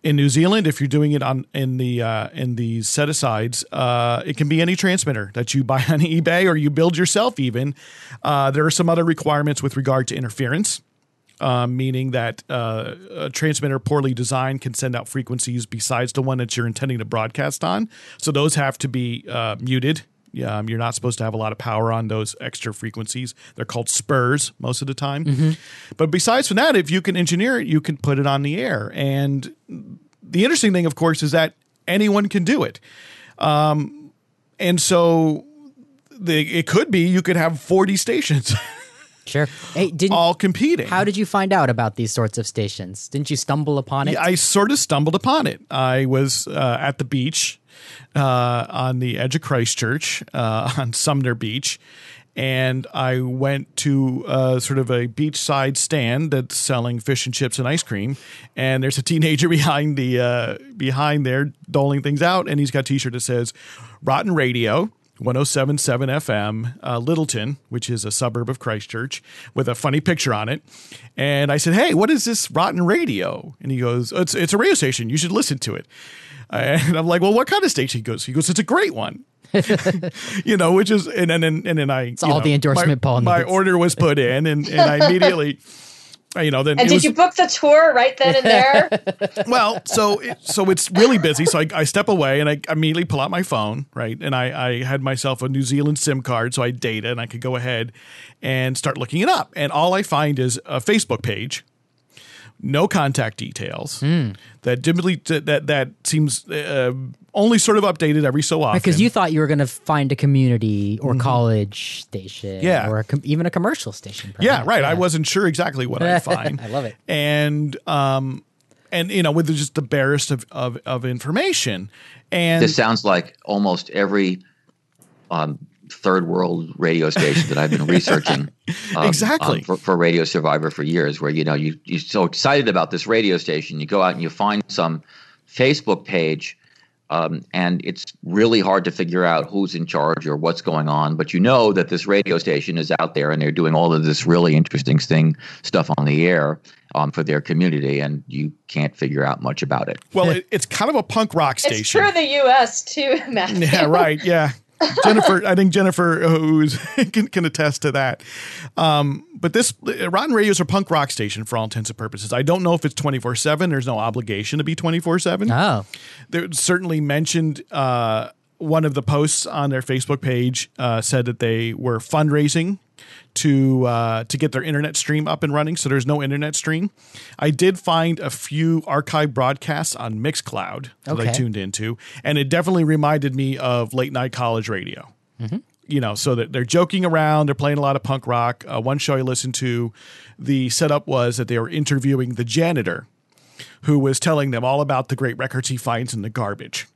In New Zealand, if you're doing it on in the uh, in the set asides, uh, it can be any transmitter that you buy on eBay or you build yourself. Even uh, there are some other requirements with regard to interference um, meaning that uh, a transmitter poorly designed can send out frequencies besides the one that you're intending to broadcast on. So those have to be uh, muted. Um, you're not supposed to have a lot of power on those extra frequencies. They're called spurs most of the time. But besides from that, if you can engineer it, you can put it on the air. And the interesting thing, of course, is that anyone can do it. Um, and so the, it could be you could have 40 stations Sure. Hey, didn't all competing. how did you find out about these sorts of stations? Didn't you stumble upon it? Yeah, I sort of stumbled upon it. I was uh, at the beach uh, on the edge of Christchurch uh, on Sumner Beach. And I went to uh, sort of a beachside stand that's selling fish and chips and ice cream. And there's a teenager behind the uh, behind there doling things out, and he's got a T-shirt that says "Rotten Radio." 1077 FM, uh, Lyttelton, which is a suburb of Christchurch, with a funny picture on it. And I said, Hey, what is this rotten radio? And he goes, It's, it's a radio station. You should listen to it. And I'm like, Well, what kind of station? He goes, He goes, It's a great one. you know, which is, and then, and, and then I, it's all the endorsement my, Paul My order was put in, and, and I immediately, you know, then And did was, you book the tour right then and there? well, so it, so it's really busy. So I, I step away and I immediately pull out my phone, right? And I, I had myself a New Zealand SIM card, so I had data, and I could go ahead and start looking it up. And all I find is a Facebook page, no contact details. Hmm. That dimly that that seems uh, only sort of updated every so often. Because you thought you were going to find a community or college station, Mm-hmm. Yeah. or a com- even a commercial station. Yeah, perhaps. right. I wasn't sure exactly what I'd find. I love it. And um, and you know, with just the barest of of, of information, and This sounds like almost every um, third world radio station that I've been researching. um, Exactly. um, for, for Radio Survivor for years, where you know you you're so excited about this radio station, you go out and you find some Facebook page. Um, and it's really hard to figure out who's in charge or what's going on, but you know that this radio station is out there and they're doing all of this really interesting thing stuff on the air um, for their community, and you can't figure out much about it. well, it, it's kind of a punk rock station. It's station. true of the U.S. too, Matthew. Yeah, right. Yeah. Jennifer, I think Jennifer, who's can, can attest to that. Um, but this Rotten Radio is a punk rock station for all intents and purposes. I don't know if it's twenty four seven. There's no obligation to be twenty four seven. Oh, There certainly mentioned uh, one of the posts on their Facebook page uh, said that they were fundraising to uh, to get their internet stream up and running. So there's no internet stream. I did find a few archive broadcasts on Mixcloud that I tuned into, and it definitely reminded me of late night college radio. You know, so that they're joking around, they're playing a lot of punk rock. Uh, one show I listened to, the setup was that they were interviewing the janitor, who was telling them all about the great records he finds in the garbage.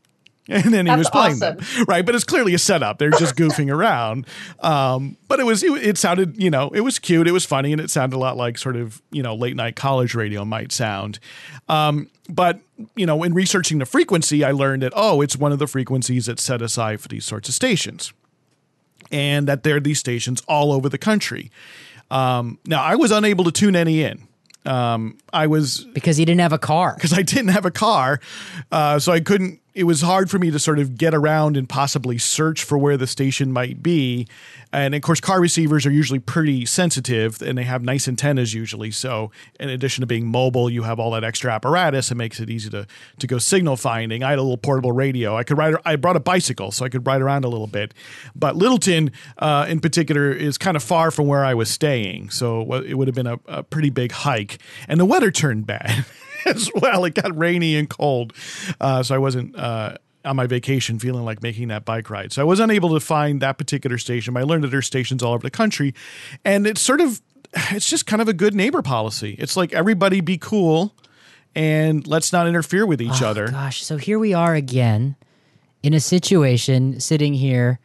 And then he That's was playing awesome. them, right? But it's clearly a setup. They're just goofing around. Um, but it was, it, it sounded, you know, it was cute, it was funny, and it sounded a lot like sort of, you know, late night college radio might sound. Um, but you know, in researching the frequency, I learned that oh, it's one of the frequencies that's set aside for these sorts of stations, and that there are these stations all over the country. Um, now, I was unable to tune any in. Um, I was because he didn't have a car. because I didn't have a car, uh, so I couldn't. It was hard for me to sort of get around and possibly search for where the station might be. And of course, car receivers are usually pretty sensitive, and they have nice antennas usually. So, in addition to being mobile, you have all that extra apparatus. It makes it easy to to go signal finding. I had a little portable radio. I could ride. I brought a bicycle, so I could ride around a little bit. But Lyttelton, uh, in particular, is kind of far from where I was staying, so it would have been a, a pretty big hike. And the weather turned bad as well. It got rainy and cold, uh, so I wasn't uh, on my vacation feeling like making that bike ride. So I was unable to find that particular station. But I learned that there's stations all over the country, and it's sort of it's just kind of a good neighbor policy. It's like everybody be cool and let's not interfere with each Oh, other. Gosh, so here we are again in a situation sitting here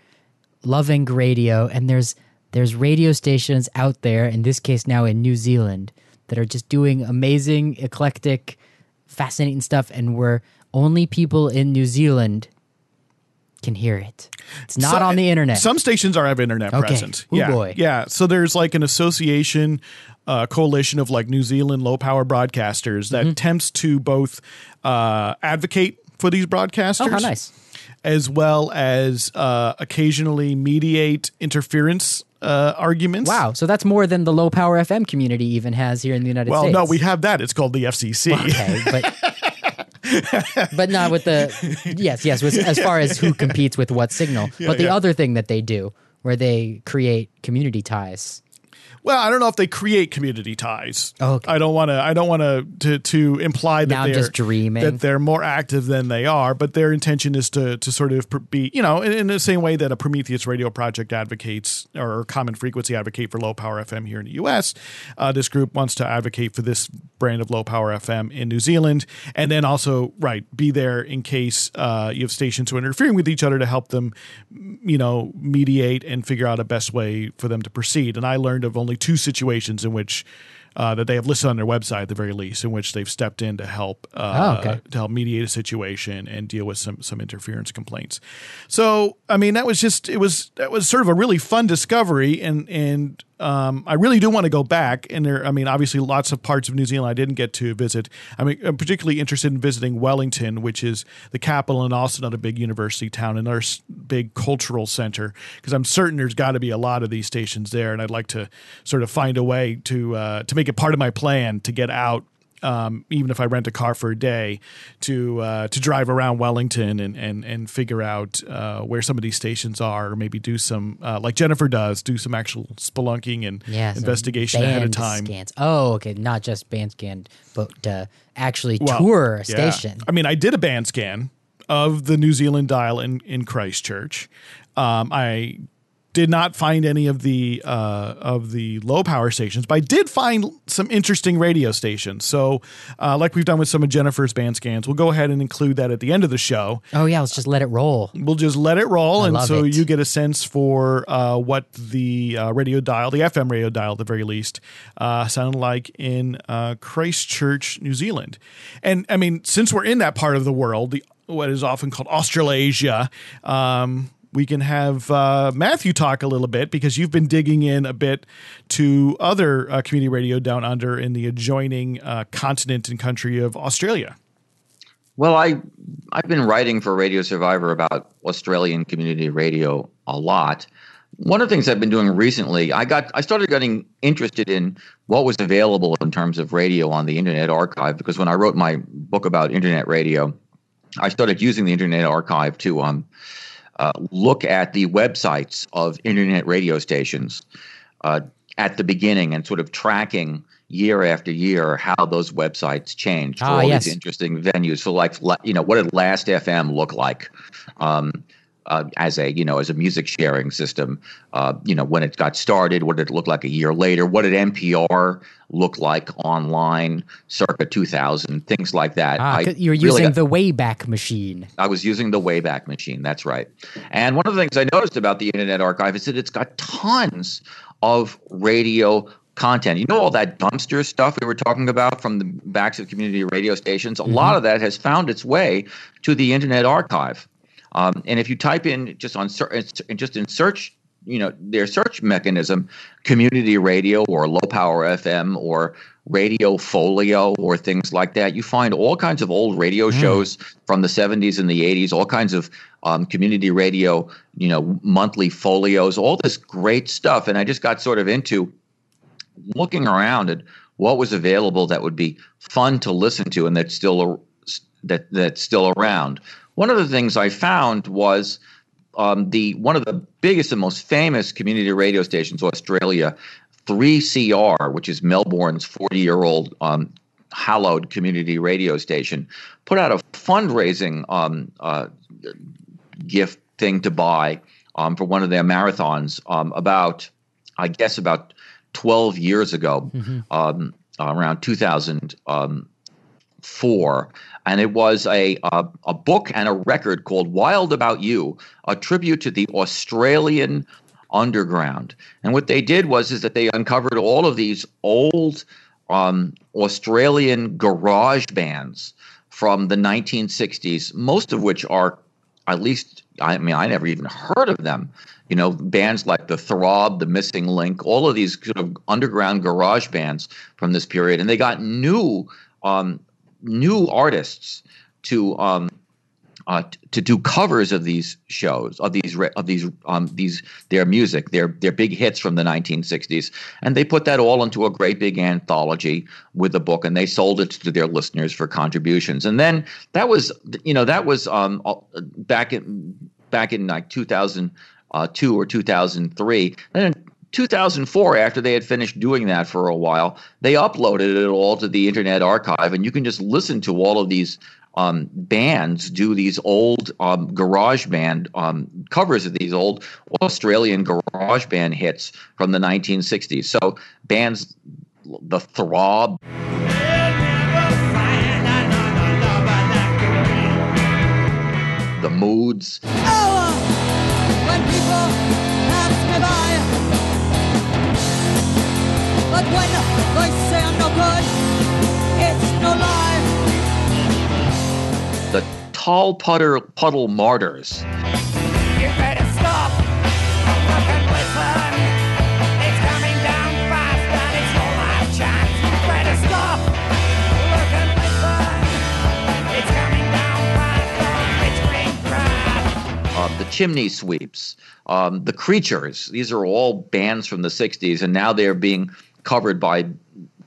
loving radio and there's there's radio stations out there in this case now in New Zealand that are just doing amazing eclectic fascinating stuff and where only people in New Zealand can hear it. It's not on the internet. Some stations are have internet Okay. present. Ooh, yeah, boy. yeah. So there's like an association, uh, coalition of like New Zealand low power broadcasters that Mm-hmm. attempts to both uh, advocate for these broadcasters. oh, how nice. As well as uh, occasionally mediate interference uh, arguments. Wow, so that's more than the low power FM community even has here in the United Well, States. Well, no, we have that. It's called the FCC. okay, but but not with the yes, yes. With, as far as who competes with what signal, but the yeah. other thing that they do, where they create community ties. Well, I don't know if they create community ties. Oh, okay. I don't want to. I don't want to to to imply that Now they're just dreaming. that they're more active than they are. But their intention is to to sort of be, you know, in, in the same way that a Prometheus Radio Project advocates or Common Frequency advocate for low power FM here in the U.S. Uh, this group wants to advocate for this brand of low power FM in New Zealand, and then also right be there in case uh, you have stations who are interfering with each other to help them you know, mediate and figure out a best way for them to proceed. And I learned of only two situations in which uh, that they have listed on their website at the very least, in which they've stepped in to help uh, Oh, okay. to help mediate a situation and deal with some some interference complaints. So, I mean, that was just it was that was sort of a really fun discovery, and and um, I really do want to go back. And there, I mean, obviously, lots of parts of New Zealand I didn't get to visit. I mean, I'm particularly interested in visiting Wellington, which is the capital and also another big university town, another big cultural center. Because I'm certain there's got to be a lot of these stations there, and I'd like to sort of find a way to uh, to make it part of my plan to get out um, even if I rent a car for a day, to uh, to drive around Wellington and and and figure out uh, where some of these stations are, or maybe do some uh, like Jennifer does, do some actual spelunking and Yeah, investigation ahead of time. Scans. Oh, okay, not just band scan, but uh, actually Well, tour a yeah. station. I mean, I did a band scan of the New Zealand dial in in Christchurch. Um, I did not find any of the uh, of the low power stations, but I did find some interesting radio stations. So, uh, like we've done with some of Jennifer's band scans, we'll go ahead and include that at the end of the show. Oh yeah, let's just let it roll. We'll just let it roll, I and so it. you get a sense for uh, what the uh, radio dial, the FM radio dial, at the very least, uh, sounded like in uh, Christchurch, New Zealand. And I mean, since we're in that part of the world, the what is often called Australasia. Um, we can have uh, Matthew talk a little bit because you've been digging in a bit to other uh, community radio down under in the adjoining uh, continent and country of Australia. Well, I I've been writing for Radio Survivor about Australian community radio a lot. One of the things I've been doing recently, I got I started getting interested in what was available in terms of radio on the Internet Archive because when I wrote my book about Internet radio, I started using the Internet Archive to um, uh, look at the websites of Internet radio stations uh, at the beginning and sort of tracking year after year how those websites change for Ah, all yes. these interesting venues. So, like, you know, what did Last FM look like? Um, uh, as a you know as a music sharing system, uh, you know when it got started, what did it look like a year later? What did NPR look like online, circa 2000? Things like that. Ah, you're really using got- the Wayback Machine. I was using the Wayback Machine. That's right. And one of the things I noticed about the Internet Archive is that it's got tons of radio content. You know all that dumpster stuff we were talking about from the backs of community radio stations. A lot of that has found its way to the Internet Archive. Um, and if you type in just on just in search, you know their search mechanism, community radio or low power FM or radio folio or things like that, you find all kinds of old radio shows from the 70s and the 80s, all kinds of um, community radio, you know, monthly folios, all this great stuff. And I just got sort of into looking around at what was available that would be fun to listen to and that's still that that's still around. One of the things I found was um, the one of the biggest and most famous community radio stations, Australia, 3CR, which is Melbourne's 40 year old um, hallowed community radio station, put out a fundraising um, uh, gift thing to buy um, for one of their marathons um, about, I guess, about 12 years ago, um, around 2004. And it was a, a, a book and a record called Wild About You, a tribute to the Australian underground. And what they did was is that they uncovered all of these old um, Australian garage bands from the 1960s, most of which are at least I mean I never even heard of them. You know, bands like the Throb, the Missing Link, all of these sort of underground garage bands from this period, and they got new um, new artists to um, uh, to do covers of these shows of these of these um, these their music their their big hits from the 1960s and they put that all into a great big anthology with a book and they sold it to their listeners for contributions. And then that was you know that was um, uh, back in back in like 2002 or 2003 and 2004 after they had finished doing that for a while they uploaded it all to the internet archive and you can just listen to all of these um, bands do these old um, garage band um, covers of these old Australian garage band hits from the 1960s. So bands, the Throb, the Moods, when when they say I'm no good, it's no lie. the Tall Putter Puddle Martyrs, You better stop. Look and listen. It's coming down fast and it's your last chance. You better stop. Look and listen. It's coming down fast on its green grass. uh, the Chimney Sweeps, um, the Creatures. These are all bands from the 60s, and now they're being covered by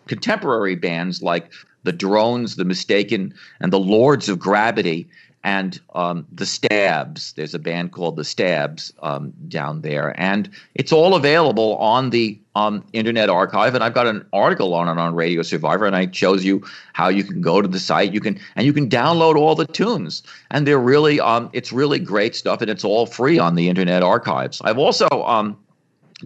contemporary bands like the Drones, the Mistaken, and the Lords of Gravity, and um, the Stabs. There's a band called the Stabs um, down there, and it's all available on the um, Internet Archive. And I've got an article on it on Radio Survivor, and I shows you how you can go to the site. You can and you can download all the tunes, and they're really um, it's really great stuff, and it's all free on the Internet Archives. I've also um,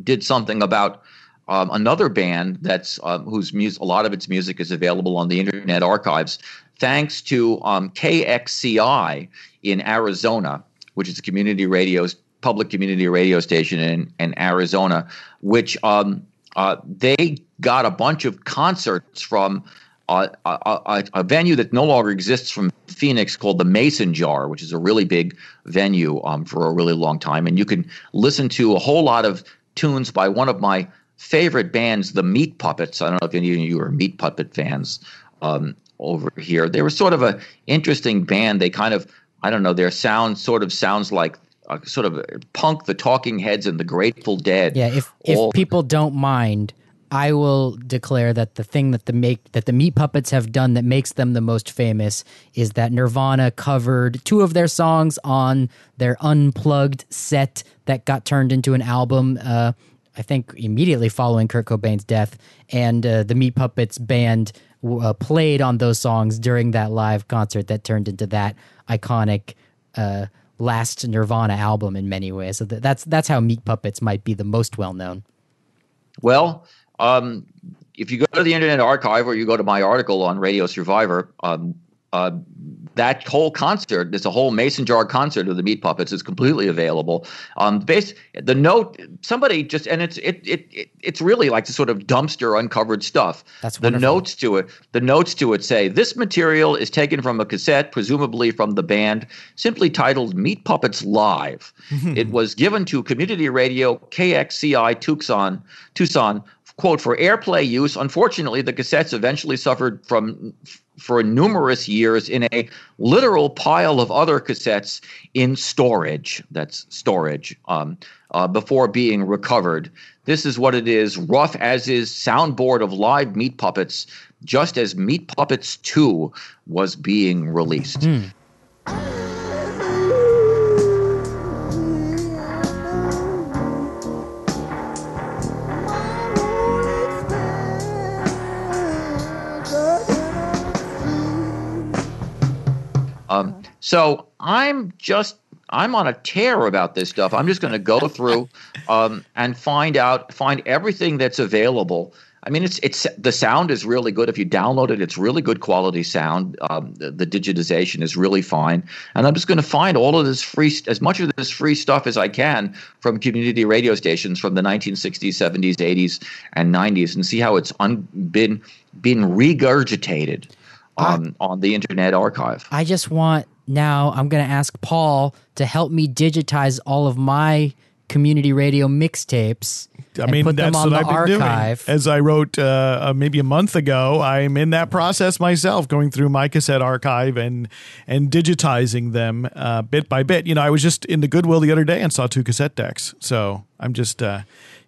did something about um, another band that's um, whose music, a lot of its music is available on the Internet Archives, thanks to um, KXCI in Arizona, which is a community radio, public community radio station in, in Arizona, which um, uh, they got a bunch of concerts from. Uh, a, a, a venue that no longer exists from Phoenix called the Mason Jar, which is a really big venue um, for a really long time. And you can listen to a whole lot of tunes by one of my favorite bands, the Meat Puppets. I don't know if any of you are Meat Puppet fans um, over here. They were sort of a interesting band. They kind of I don't know. Their sound sort of sounds like uh, sort of punk, the Talking Heads, and the Grateful Dead. Yeah, if if all- people don't mind, I will declare that the thing that the make that the Meat Puppets have done that makes them the most famous is that Nirvana covered two of their songs on their unplugged set that got turned into an album. Uh, I think immediately following Kurt Cobain's death, and uh, the Meat Puppets band uh, played on those songs during that live concert that turned into that iconic. Uh, last Nirvana album in many ways. So th- that's that's how Meat Puppets might be the most well known. Well, um, if you go to the Internet Archive or you go to my article on Radio Survivor, um, uh, that whole concert, there's a whole mason jar concert of the Meat Puppets is completely available. Um, base the note somebody just and it's it, it it it's really like the sort of dumpster uncovered stuff. That's the wonderful. notes to it. The notes to it say this material is taken from a cassette, presumably from the band, simply titled "Meat Puppets Live." it was given to community radio KXCI Tucson, Tucson quote for airplay use unfortunately the cassettes eventually suffered from for numerous years in a literal pile of other cassettes in storage. That's storage um, uh, before being recovered. This is what it is rough as is soundboard of live meat puppets just as meat puppets 2 was being released Um, so I'm just I'm on a tear about this stuff. I'm just going to go through um, and find out find everything that's available. I mean, it's it's the sound is really good. If you download it, it's really good quality sound. Um, the, the digitization is really fine, and I'm just going to find all of this free, as much of this free stuff as I can from community radio stations from the 1960s, 70s, 80s, and 90s, and see how it's un, been been regurgitated on on the Internet Archive. I just want now I'm going to ask Paul to help me digitize all of my community radio mixtapes I mean, put them that's on what the I've been archive. doing. As I wrote uh, uh, maybe a month ago, I'm in that process myself, going through my cassette archive and and digitizing them uh, bit by bit. You know, I was just in the Goodwill the other day and saw two cassette decks, so I'm just uh,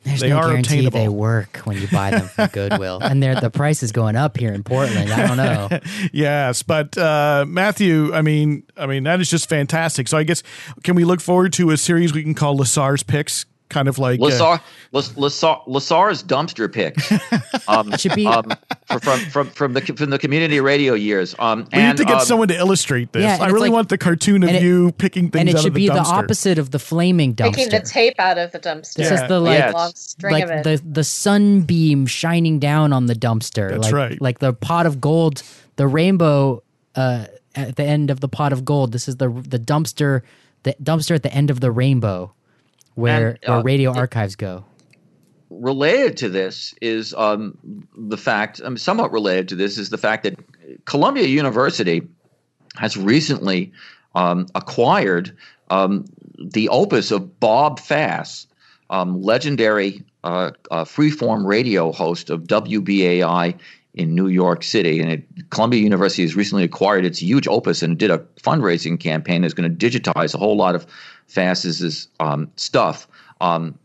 There's they no are guarantee obtainable. they work when you buy them from Goodwill, and they're, the price is going up here in Portland. I don't know. yes, but uh, Matthew, I mean, I mean that is just fantastic. So I guess can we look forward to a series we can call Lasar's picks, kind of like uh, Lasar, Las- Lasar, Lasar's dumpster picks um, should be- um, from from from the from the community radio years. Um, we and need to get um, someone to illustrate this. Yeah, I really like- want the cartoon of it- you picking things and it should the be the opposite of the flaming dumpster. Taking the tape out of the dumpster. This Yeah. is the like Yes. long string like of it. the the sunbeam shining down on the dumpster. That's like, right. Like the pot of gold, the rainbow uh, at the end of the pot of gold. This is the the dumpster, the dumpster at the end of the rainbow, where And, uh, where radio it- archives go. related to this is um, the fact, um, somewhat related to this is the fact that Columbia University has recently um, acquired um, the opus of Bob Fass, um, legendary uh, uh, freeform radio host of WBAI in New York City. And it, Columbia University has recently acquired its huge opus and did a fundraising campaign that's going to digitize a whole lot of Fass's um, stuff. Um,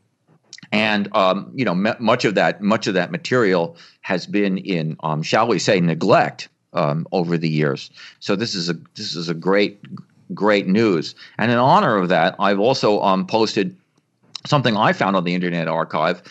and um, you know m- much of that much of that material has been in um, shall we say neglect um, over the years so this is a this is a great great news and in honor of that i've also um, posted something i found on the internet archive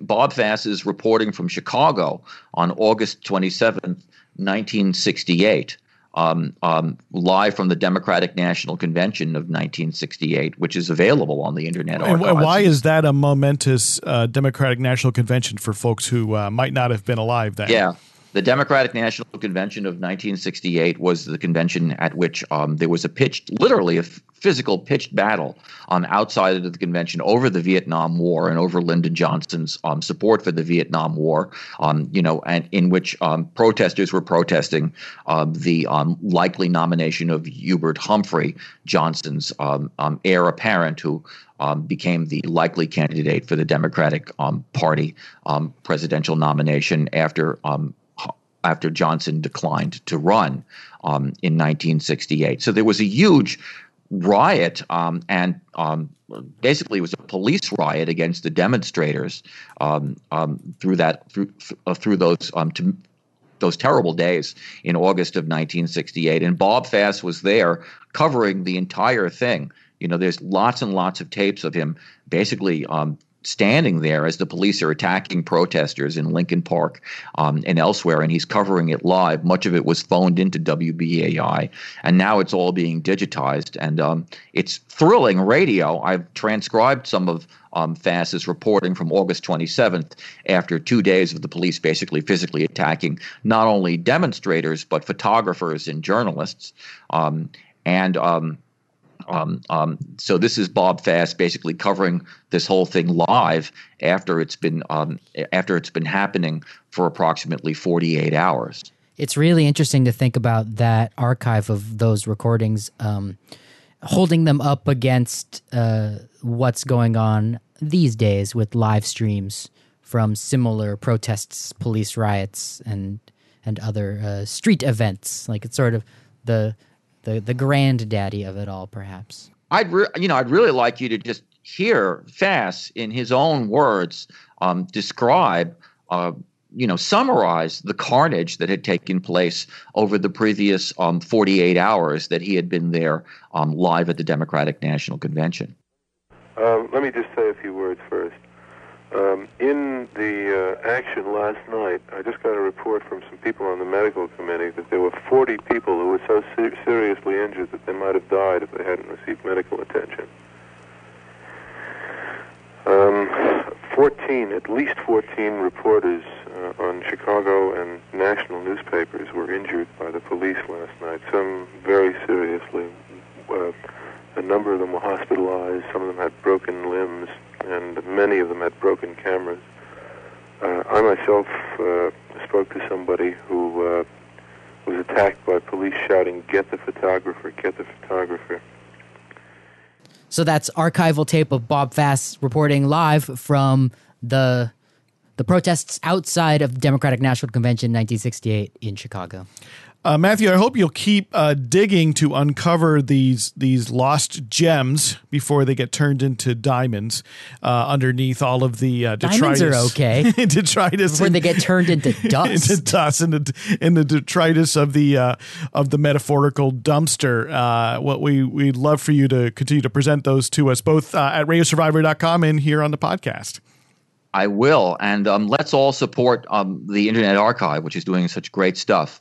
bob fass is reporting from chicago on august 27th 1968 um, um, live from the Democratic National Convention of 1968, which is available on the Internet And Archive. wh- why is that a momentous uh, Democratic National Convention for folks who uh, might not have been alive then? Yeah. The Democratic National Convention of 1968 was the convention at which um, there was a pitched, literally a f- physical pitched battle um, outside of the convention over the Vietnam War and over Lyndon Johnson's um, support for the Vietnam War. Um, you know, and in which um, protesters were protesting um, the likely nomination of Hubert Humphrey, Johnson's heir apparent, who um, became the likely candidate for the Democratic um, Party um, presidential nomination after after Johnson declined to run um, in 1968. So there was a huge riot um, and um, basically it was a police riot against the demonstrators um, um, through that through uh, through those um, to, those terrible days in August of 1968 and Bob Fass was there covering the entire thing you know there's lots and lots of tapes of him basically um, standing there as the police are attacking protesters in Lincoln Park um, and elsewhere, and he's covering it live. Much of it was phoned into WBAI, and now it's all being digitized, and um, it's thrilling radio. I've transcribed some of um, Fass's reporting from August 27th after two days of the police basically physically attacking not only demonstrators but photographers and journalists. Um, and um, um, um, so this is Bob Fass basically covering this whole thing live after it's been um, after it's been happening for approximately 48 hours. It's really interesting to think about that archive of those recordings, um, holding them up against uh, what's going on these days with live streams from similar protests, police riots, and and other uh, street events. Like it's sort of the the the granddaddy of it all, perhaps. I'd re- you know I'd really like you to just hear Fass in his own words um, describe. Uh, you know, summarize the carnage that had taken place over the previous um, 48 hours that he had been there um, live at the Democratic National Convention. Um, let me just say a few words first. Um, in the uh, action last night, I just got a report from some people on the medical committee that there were 40 people who were so ser- seriously injured that they might have died if they hadn't received medical attention. Um, 14, at least 14 reporters uh, on Chicago and national newspapers were injured by the police last night, some very seriously. Uh, a number of them were hospitalized, some of them had broken limbs, and many of them had broken cameras. Uh, I myself uh, spoke to somebody who uh, was attacked by police shouting, Get the photographer, get the photographer. So that's archival tape of Bob Fass reporting live from the the protests outside of Democratic National Convention 1968 in Chicago. Uh, Matthew, I hope you'll keep uh, digging to uncover these these lost gems before they get turned into diamonds uh, underneath all of the uh, detritus. Diamonds are okay. detritus Before and- they get turned into dust. into dust and the, in the detritus of the uh, of the metaphorical dumpster. Uh, what we we'd love for you to continue to present those to us both uh, at radiosurvivor.com and here on the podcast. I will, and um, let's all support um, the Internet Archive, which is doing such great stuff.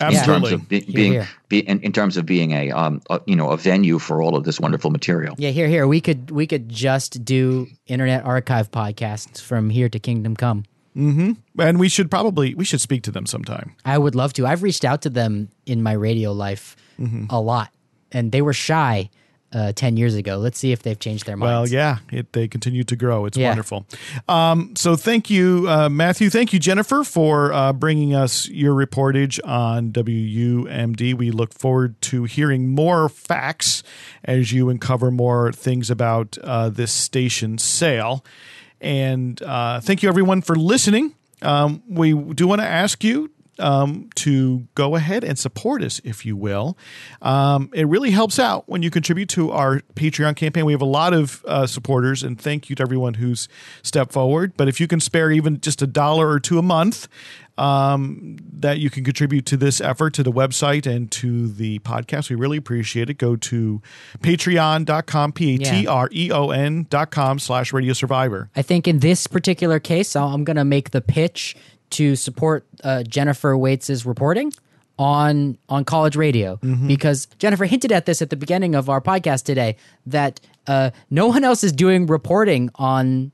In terms of be, being, here. Be, in, in terms of being a, um, a you know a venue for all of this wonderful material. Yeah, here, here. We could we could just do Internet Archive podcasts from here to Kingdom Come. And we should probably we should speak to them sometime. I would love to. I've reached out to them in my radio life a lot, and they were shy uh, ten years ago. Let's see if they've changed their minds. Well, yeah, it, they continue to grow. It's Yeah. wonderful. Um, so thank you, uh, Matthew. Thank you, Jennifer, for uh, bringing us your reportage on WUMD. We look forward to hearing more facts as you uncover more things about uh, this station sale. And uh, thank you, everyone, for listening. Um, we do want to ask you um, to go ahead and support us, if you will. Um, it really helps out when you contribute to our Patreon campaign. We have a lot of uh, supporters, and thank you to everyone who's stepped forward. But if you can spare even just a dollar or two a month, um, that you can contribute to this effort, to the website, and to the podcast. We really appreciate it. Go to patreon.com, P A T R E O N dot com slash radio survivor. I think in this particular case, I'm going to make the pitch to support uh, Jennifer Waits's reporting on on college radio because Jennifer hinted at this at the beginning of our podcast today that uh, no one else is doing reporting on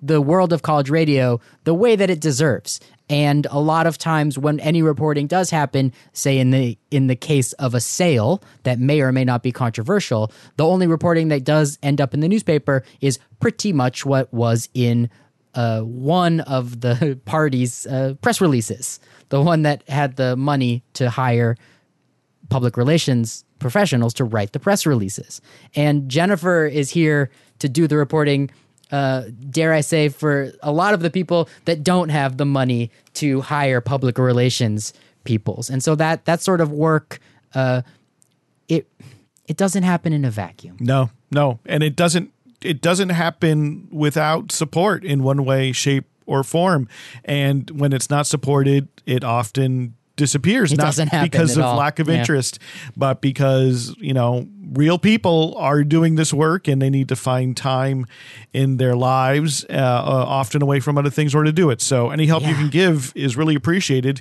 the world of college radio the way that it deserves. And a lot of times when any reporting does happen, say in the in the case of a sale that may or may not be controversial, the only reporting that does end up in the newspaper is pretty much what was in uh, one of the party's uh, press releases, the one that had the money to hire public relations professionals to write the press releases. And Jennifer is here to do the reporting uh, dare I say, for a lot of the people that don't have the money to hire public relations peoples, and so that that sort of work, uh, it it doesn't happen in a vacuum. No, no, and it doesn't. It doesn't happen without support in one way, shape, or form. And when it's not supported, it often disappears. It not doesn't happen because of all. lack of Yeah. interest, but because you know real people are doing this work and they need to find time in their lives, uh, uh, often away from other things, or to do it. So any help you can give is really appreciated.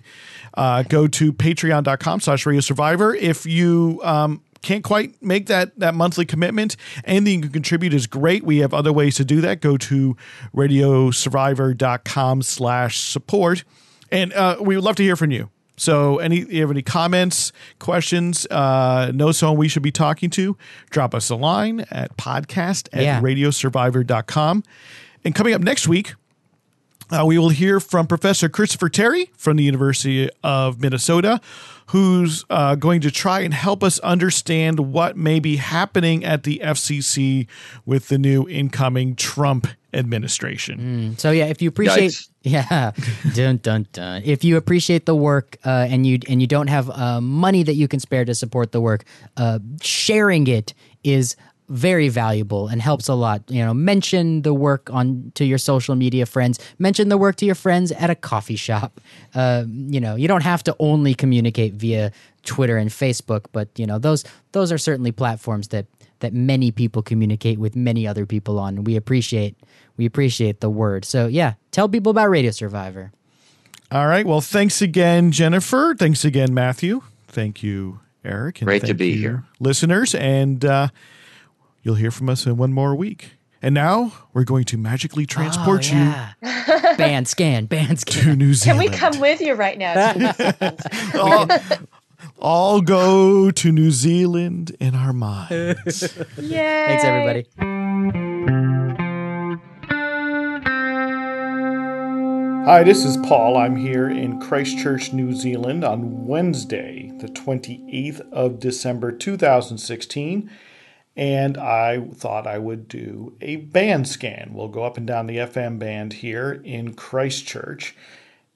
Uh, go to patreon.com slash radio survivor. If you um, can't quite make that that monthly commitment, anything you can contribute is great. We have other ways to do that. Go to radiosurvivor.com slash support. And uh, we would love to hear from you. So, any you have any comments, questions, uh, know someone we should be talking to, drop us a line at podcast at Yeah. radiosurvivor.com. And coming up next week, uh, we will hear from Professor Christopher Terry from the University of Minnesota, who's uh, going to try and help us understand what may be happening at the FCC with the new incoming Trump administration. So yeah, if you appreciate, Yikes. yeah, dun dun dun. If you appreciate the work uh, and you and you don't have uh, money that you can spare to support the work, uh, sharing it is very valuable and helps a lot. You know, mention the work on to your social media friends. Mention the work to your friends at a coffee shop. Uh, you know, you don't have to only communicate via Twitter and Facebook, but you know those those are certainly platforms that that many people communicate with many other people on. We appreciate we appreciate the word. So yeah, tell people about Radio Survivor. All right. Well, thanks again, Jennifer. Thanks again, Matthew. Thank you, Eric. And Great to be you, here. listeners. And uh, you'll hear from us in one more week. And now we're going to magically transport oh, you band scan, band scan. to scan. New Can we come with you right now? to New Zealand? all, all go to New Zealand in our minds. Yay! Thanks everybody. Hi, this is Paul. I'm here in Christchurch, New Zealand on Wednesday, the 28th of December 2016. And I thought I would do a band scan. We'll go up and down the FM band here in Christchurch.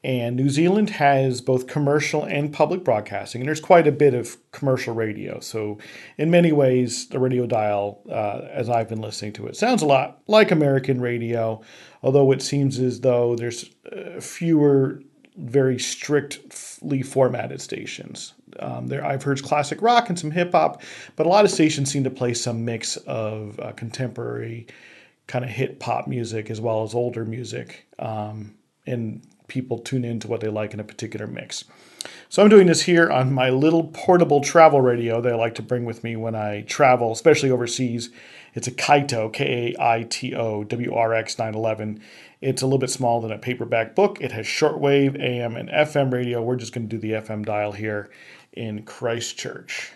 And New Zealand has both commercial and public broadcasting, and there's quite a bit of commercial radio. So, in many ways, the radio dial, uh, as I've been listening to it, sounds a lot like American radio, although it seems as though there's uh, fewer very strictly formatted stations. Um, there, I've heard classic rock and some hip hop, but a lot of stations seem to play some mix of uh, contemporary kind of hip hop music as well as older music. Um, and people tune in to what they like in a particular mix. So I'm doing this here on my little portable travel radio that I like to bring with me when I travel, especially overseas. It's a Kaito, K A I T O, WRX 911. It's a little bit smaller than a paperback book. It has shortwave, AM, and FM radio. We're just going to do the FM dial here in Christchurch.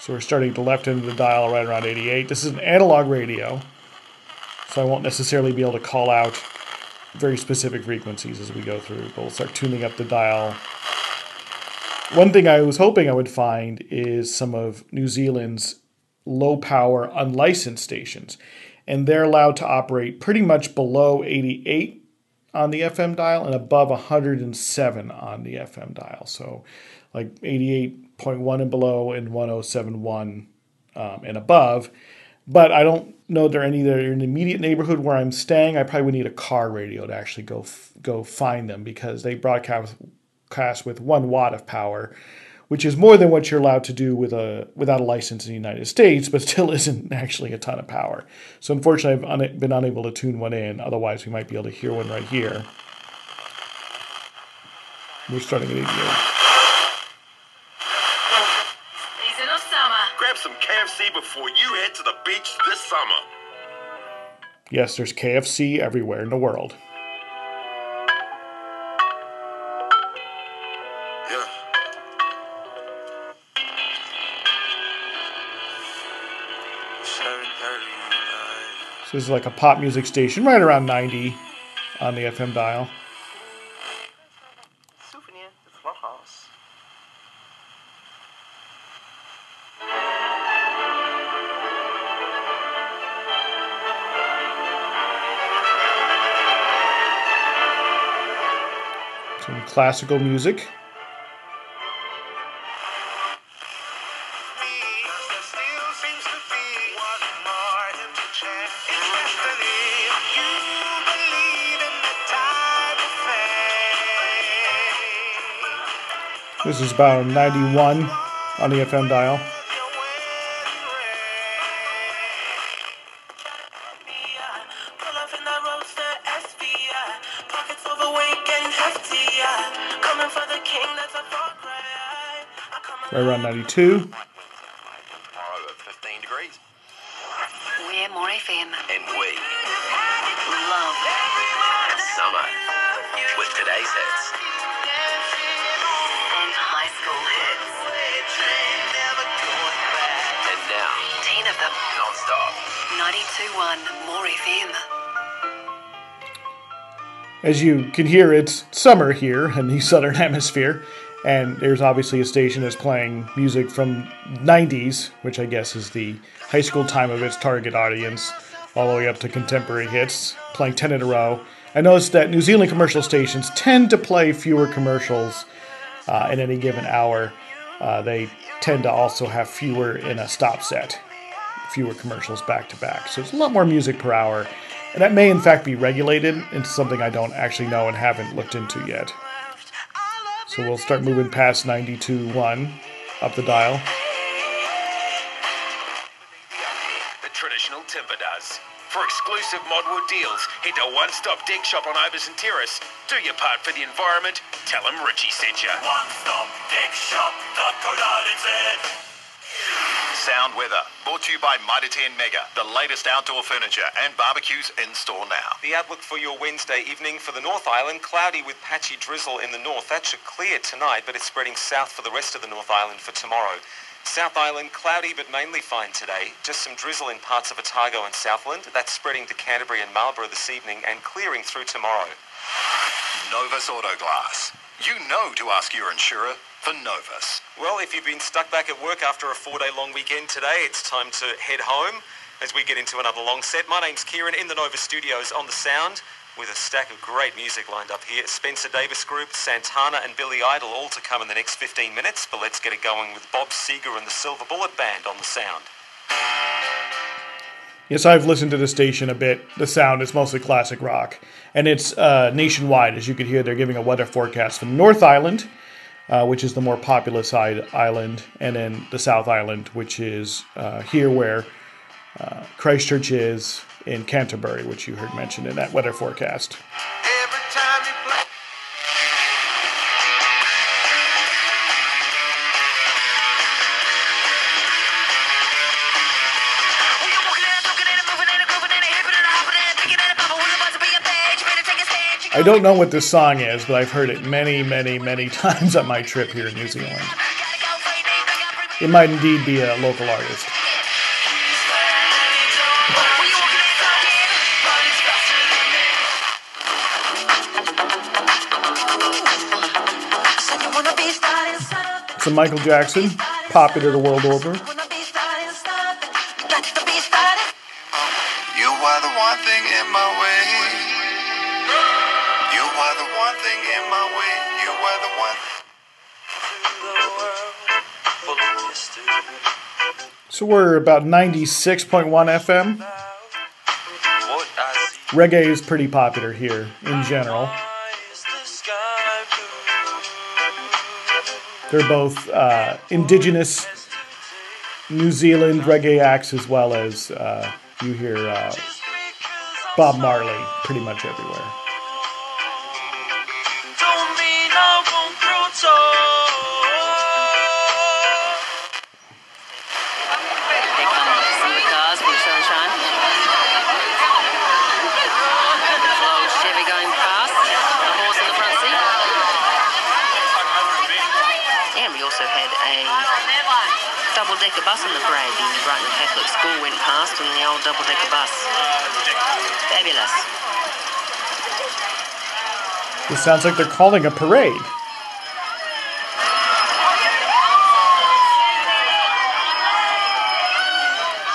So we're starting the left end of the dial right around 88. This is an analog radio, so I won't necessarily be able to call out very specific frequencies as we go through, but we'll start tuning up the dial. One thing I was hoping I would find is some of New Zealand's low power unlicensed stations, and they're allowed to operate pretty much below 88 on the FM dial and above 107 on the FM dial. So, like 88.1 and below and 1071 um, and above. But I don't know they're any that are in the immediate neighborhood where I'm staying. I probably would need a car radio to actually go go find them because they broadcast cast with one watt of power, which is more than what you're allowed to do with a without a license in the United States, but still isn't actually a ton of power. So unfortunately, I've un- been unable to tune one in. Otherwise, we might be able to hear one right here. We're starting at 88. Season of summer. Grab some KFC before you head to the beach this summer. Yes, there's KFC everywhere in the world. This is like a pop music station, right around 90 on the FM dial. Some classical music. This is about 91 on the FM dial. Right around 92. As you can hear, it's summer here in the southern hemisphere, and there's obviously a station that's playing music from 90s, which I guess is the high school time of its target audience, all the way up to contemporary hits, playing 10 in a row. I noticed that New Zealand commercial stations tend to play fewer commercials uh, in any given hour. Uh, they tend to also have fewer in a stop set, fewer commercials back to back. So it's a lot more music per hour. And that may, in fact, be regulated into something I don't actually know and haven't looked into yet. So we'll start moving past 92.1 up the dial. The traditional timber does. For exclusive Modwood deals, head to One Stop Deck Shop on Iverson Terrace. Do your part for the environment. Tell them Richie sent you. One Stop Deck Shop.co.nz. Sound Weather, brought to you by Mitre 10 Mega, the latest outdoor furniture and barbecues in store now. The outlook for your Wednesday evening for the North Island cloudy with patchy drizzle in the north. That should clear tonight, but it's spreading south for the rest of the North Island for tomorrow. South Island cloudy but mainly fine today. Just some drizzle in parts of Otago and Southland. That's spreading to Canterbury and Marlborough this evening and clearing through tomorrow. Novus Auto Glass. You know to ask your insurer for Novus. Well, if you've been stuck back at work after a four-day long weekend today, it's time to head home as we get into another long set. My name's Kieran in the Nova Studios on the sound with a stack of great music lined up here. Spencer Davis Group, Santana and Billy Idol all to come in the next 15 minutes, but let's get it going with Bob Seger and the Silver Bullet Band on the sound. Yes, I've listened to the station a bit. The sound is mostly classic rock, and it's uh, nationwide. As you can hear, they're giving a weather forecast for North Island, uh, which is the more populous island, and then the South Island, which is uh, here where uh, Christchurch is in Canterbury, which you heard mentioned in that weather forecast. I don't know what this song is, but I've heard it many, many, many times on my trip here in New Zealand. It might indeed be a local artist. Some Michael Jackson, popular the world over. So we're about 96.1 FM. Reggae is pretty popular here in general. They're both uh, indigenous New Zealand reggae acts as well as uh, you hear uh, Bob Marley pretty much everywhere. Bus in the parade. The Brighton Catholic School went past and the old double-decker bus. Fabulous. This sounds like they're calling a parade.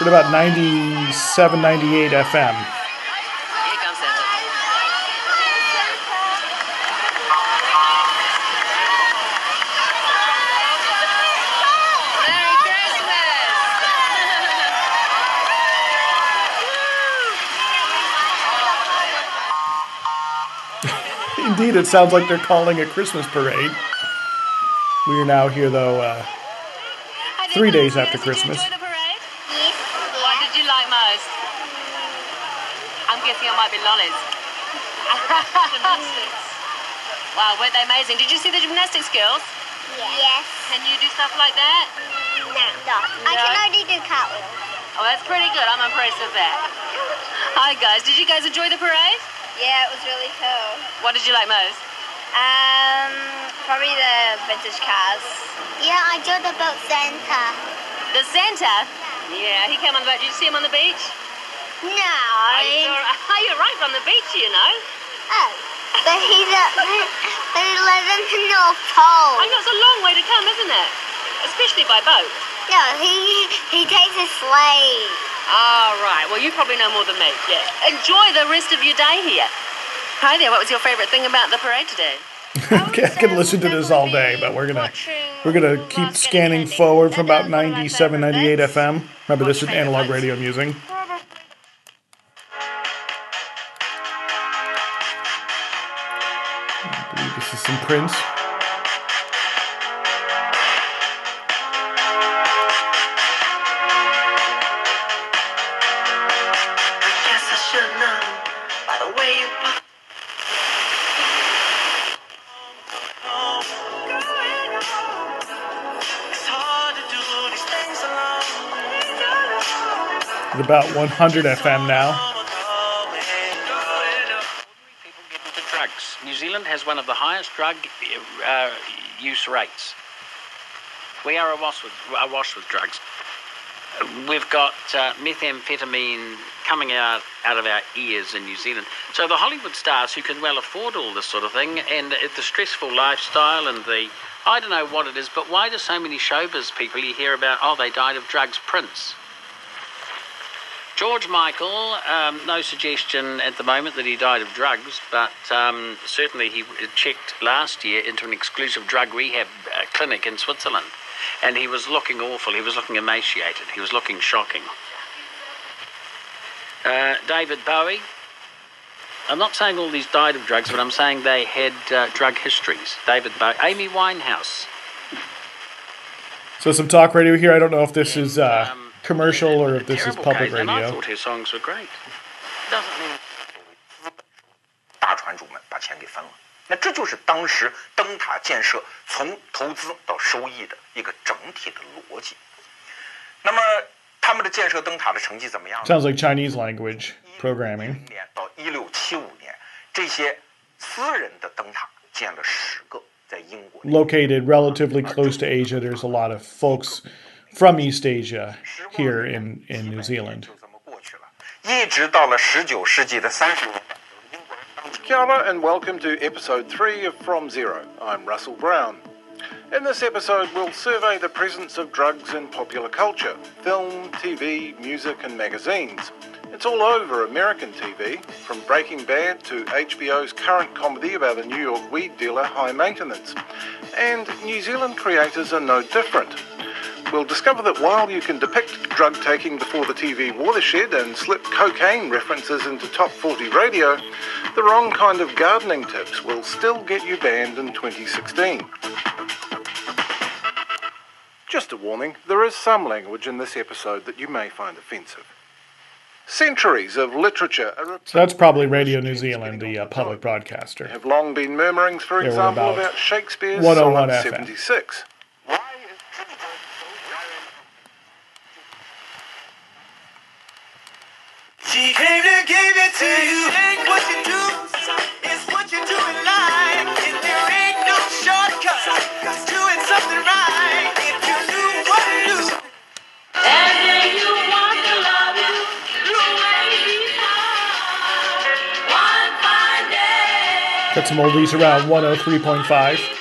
At about 97, 98 FM. Here comes Santa. Indeed, it sounds like they're calling a Christmas parade. We are now here, though, uh, three days after Christmas. What did you like most? I'm guessing it might be lollies. gymnastics. Wow, weren't they amazing? Did you see the gymnastics girls? Yes. Can you do stuff like that? No. I can only do cartwheels. Oh, that's pretty good. I'm impressed with that. Hi, guys. Did you guys enjoy the parade? Yeah, it was really cool. What did you like most? Um, probably the vintage cars. Yeah, I enjoyed the boat Santa. The Santa? Yeah, he came on the boat. Did you see him on the beach? No. I saw, oh, you're right on the beach, you know. Oh, but he's a, but he lives in the North Pole. I know it's a long way to come, isn't it? Especially by boat. No, he he takes a sleigh. All right. Well, you probably know more than me. Yeah. Enjoy the rest of your day here. Hi there. What was your favourite thing about the parade today? Okay, I could listen to this all day, but we're gonna we're gonna keep scanning forward from about 97, 98 FM. Remember, this is analog radio I'm using. I believe this is some Prince. About 100 FM now. New Zealand has one of the highest drug uh, use rates. We are awash with, awash with drugs. We've got uh, methamphetamine coming out, out of our ears in New Zealand. So the Hollywood stars who can well afford all this sort of thing and the stressful lifestyle and the, I don't know what it is, but why do so many showbiz people you hear about, oh, they died of drugs, Prince? George Michael, um, no suggestion at the moment that he died of drugs, but um, certainly he checked last year into an exclusive drug rehab uh, clinic in Switzerland. And he was looking awful. He was looking emaciated. He was looking shocking. Uh, David Bowie. I'm not saying all these died of drugs, but I'm saying they had uh, drug histories. David Bowie. Amy Winehouse. So some talk radio here. I don't know if this is uh, commercial or if this is Terrible public case, And I radio. thought her songs were great. Doesn't mean 大船主们把钱给分了。那这就是当时灯塔建设从投资到收益的一个整体的逻辑。那么他们的建设灯塔的成绩怎么样呢？ Sounds like Chinese language programming. 年到一六七五年，这些私人的灯塔建了十个，在英国。 Located relatively close to Asia, there's a lot of folks from East Asia here in, in New Zealand. Kia and welcome to episode 3 of From Zero. I'm Russell Brown. In this episode, we'll survey the presence of drugs in popular culture film, TV, music, and magazines. It's all over American TV, from Breaking Bad to HBO's current comedy about a New York weed dealer, High Maintenance. And New Zealand creators are no different. We'll discover that while you can depict drug taking before the TV watershed and slip cocaine references into top 40 radio, the wrong kind of gardening tips will still get you banned in 2016. Just a warning, there is some language in this episode that you may find offensive. Centuries of literature are So that's probably Radio New Zealand, the uh, public broadcaster. have long been murmurings, for example, about about Shakespeare's 101 Sonnet FM. 76. She came to give it to you. Ain't what you do, it's what you do in life. And there ain't no shortcut. Cause doing something right. If you knew what to do. And then you want to love you. You ain't be One fine day. Got some oldies around 103.5.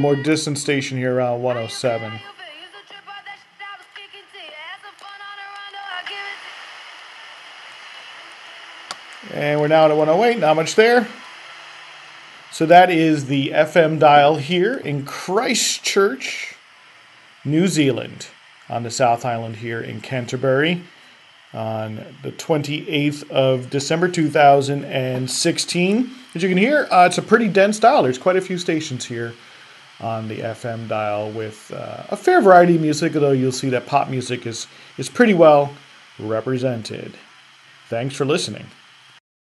little more distant station here around 107. And we're now at 108, not much there. So that is the FM dial here in Christchurch, New Zealand, on the South Island here in Canterbury on the 28th of December 2016. As you can hear, uh, it's a pretty dense dial. There's quite a few stations here on the FM dial with uh, a fair variety of music, although you'll see that pop music is, is pretty well represented. Thanks for listening.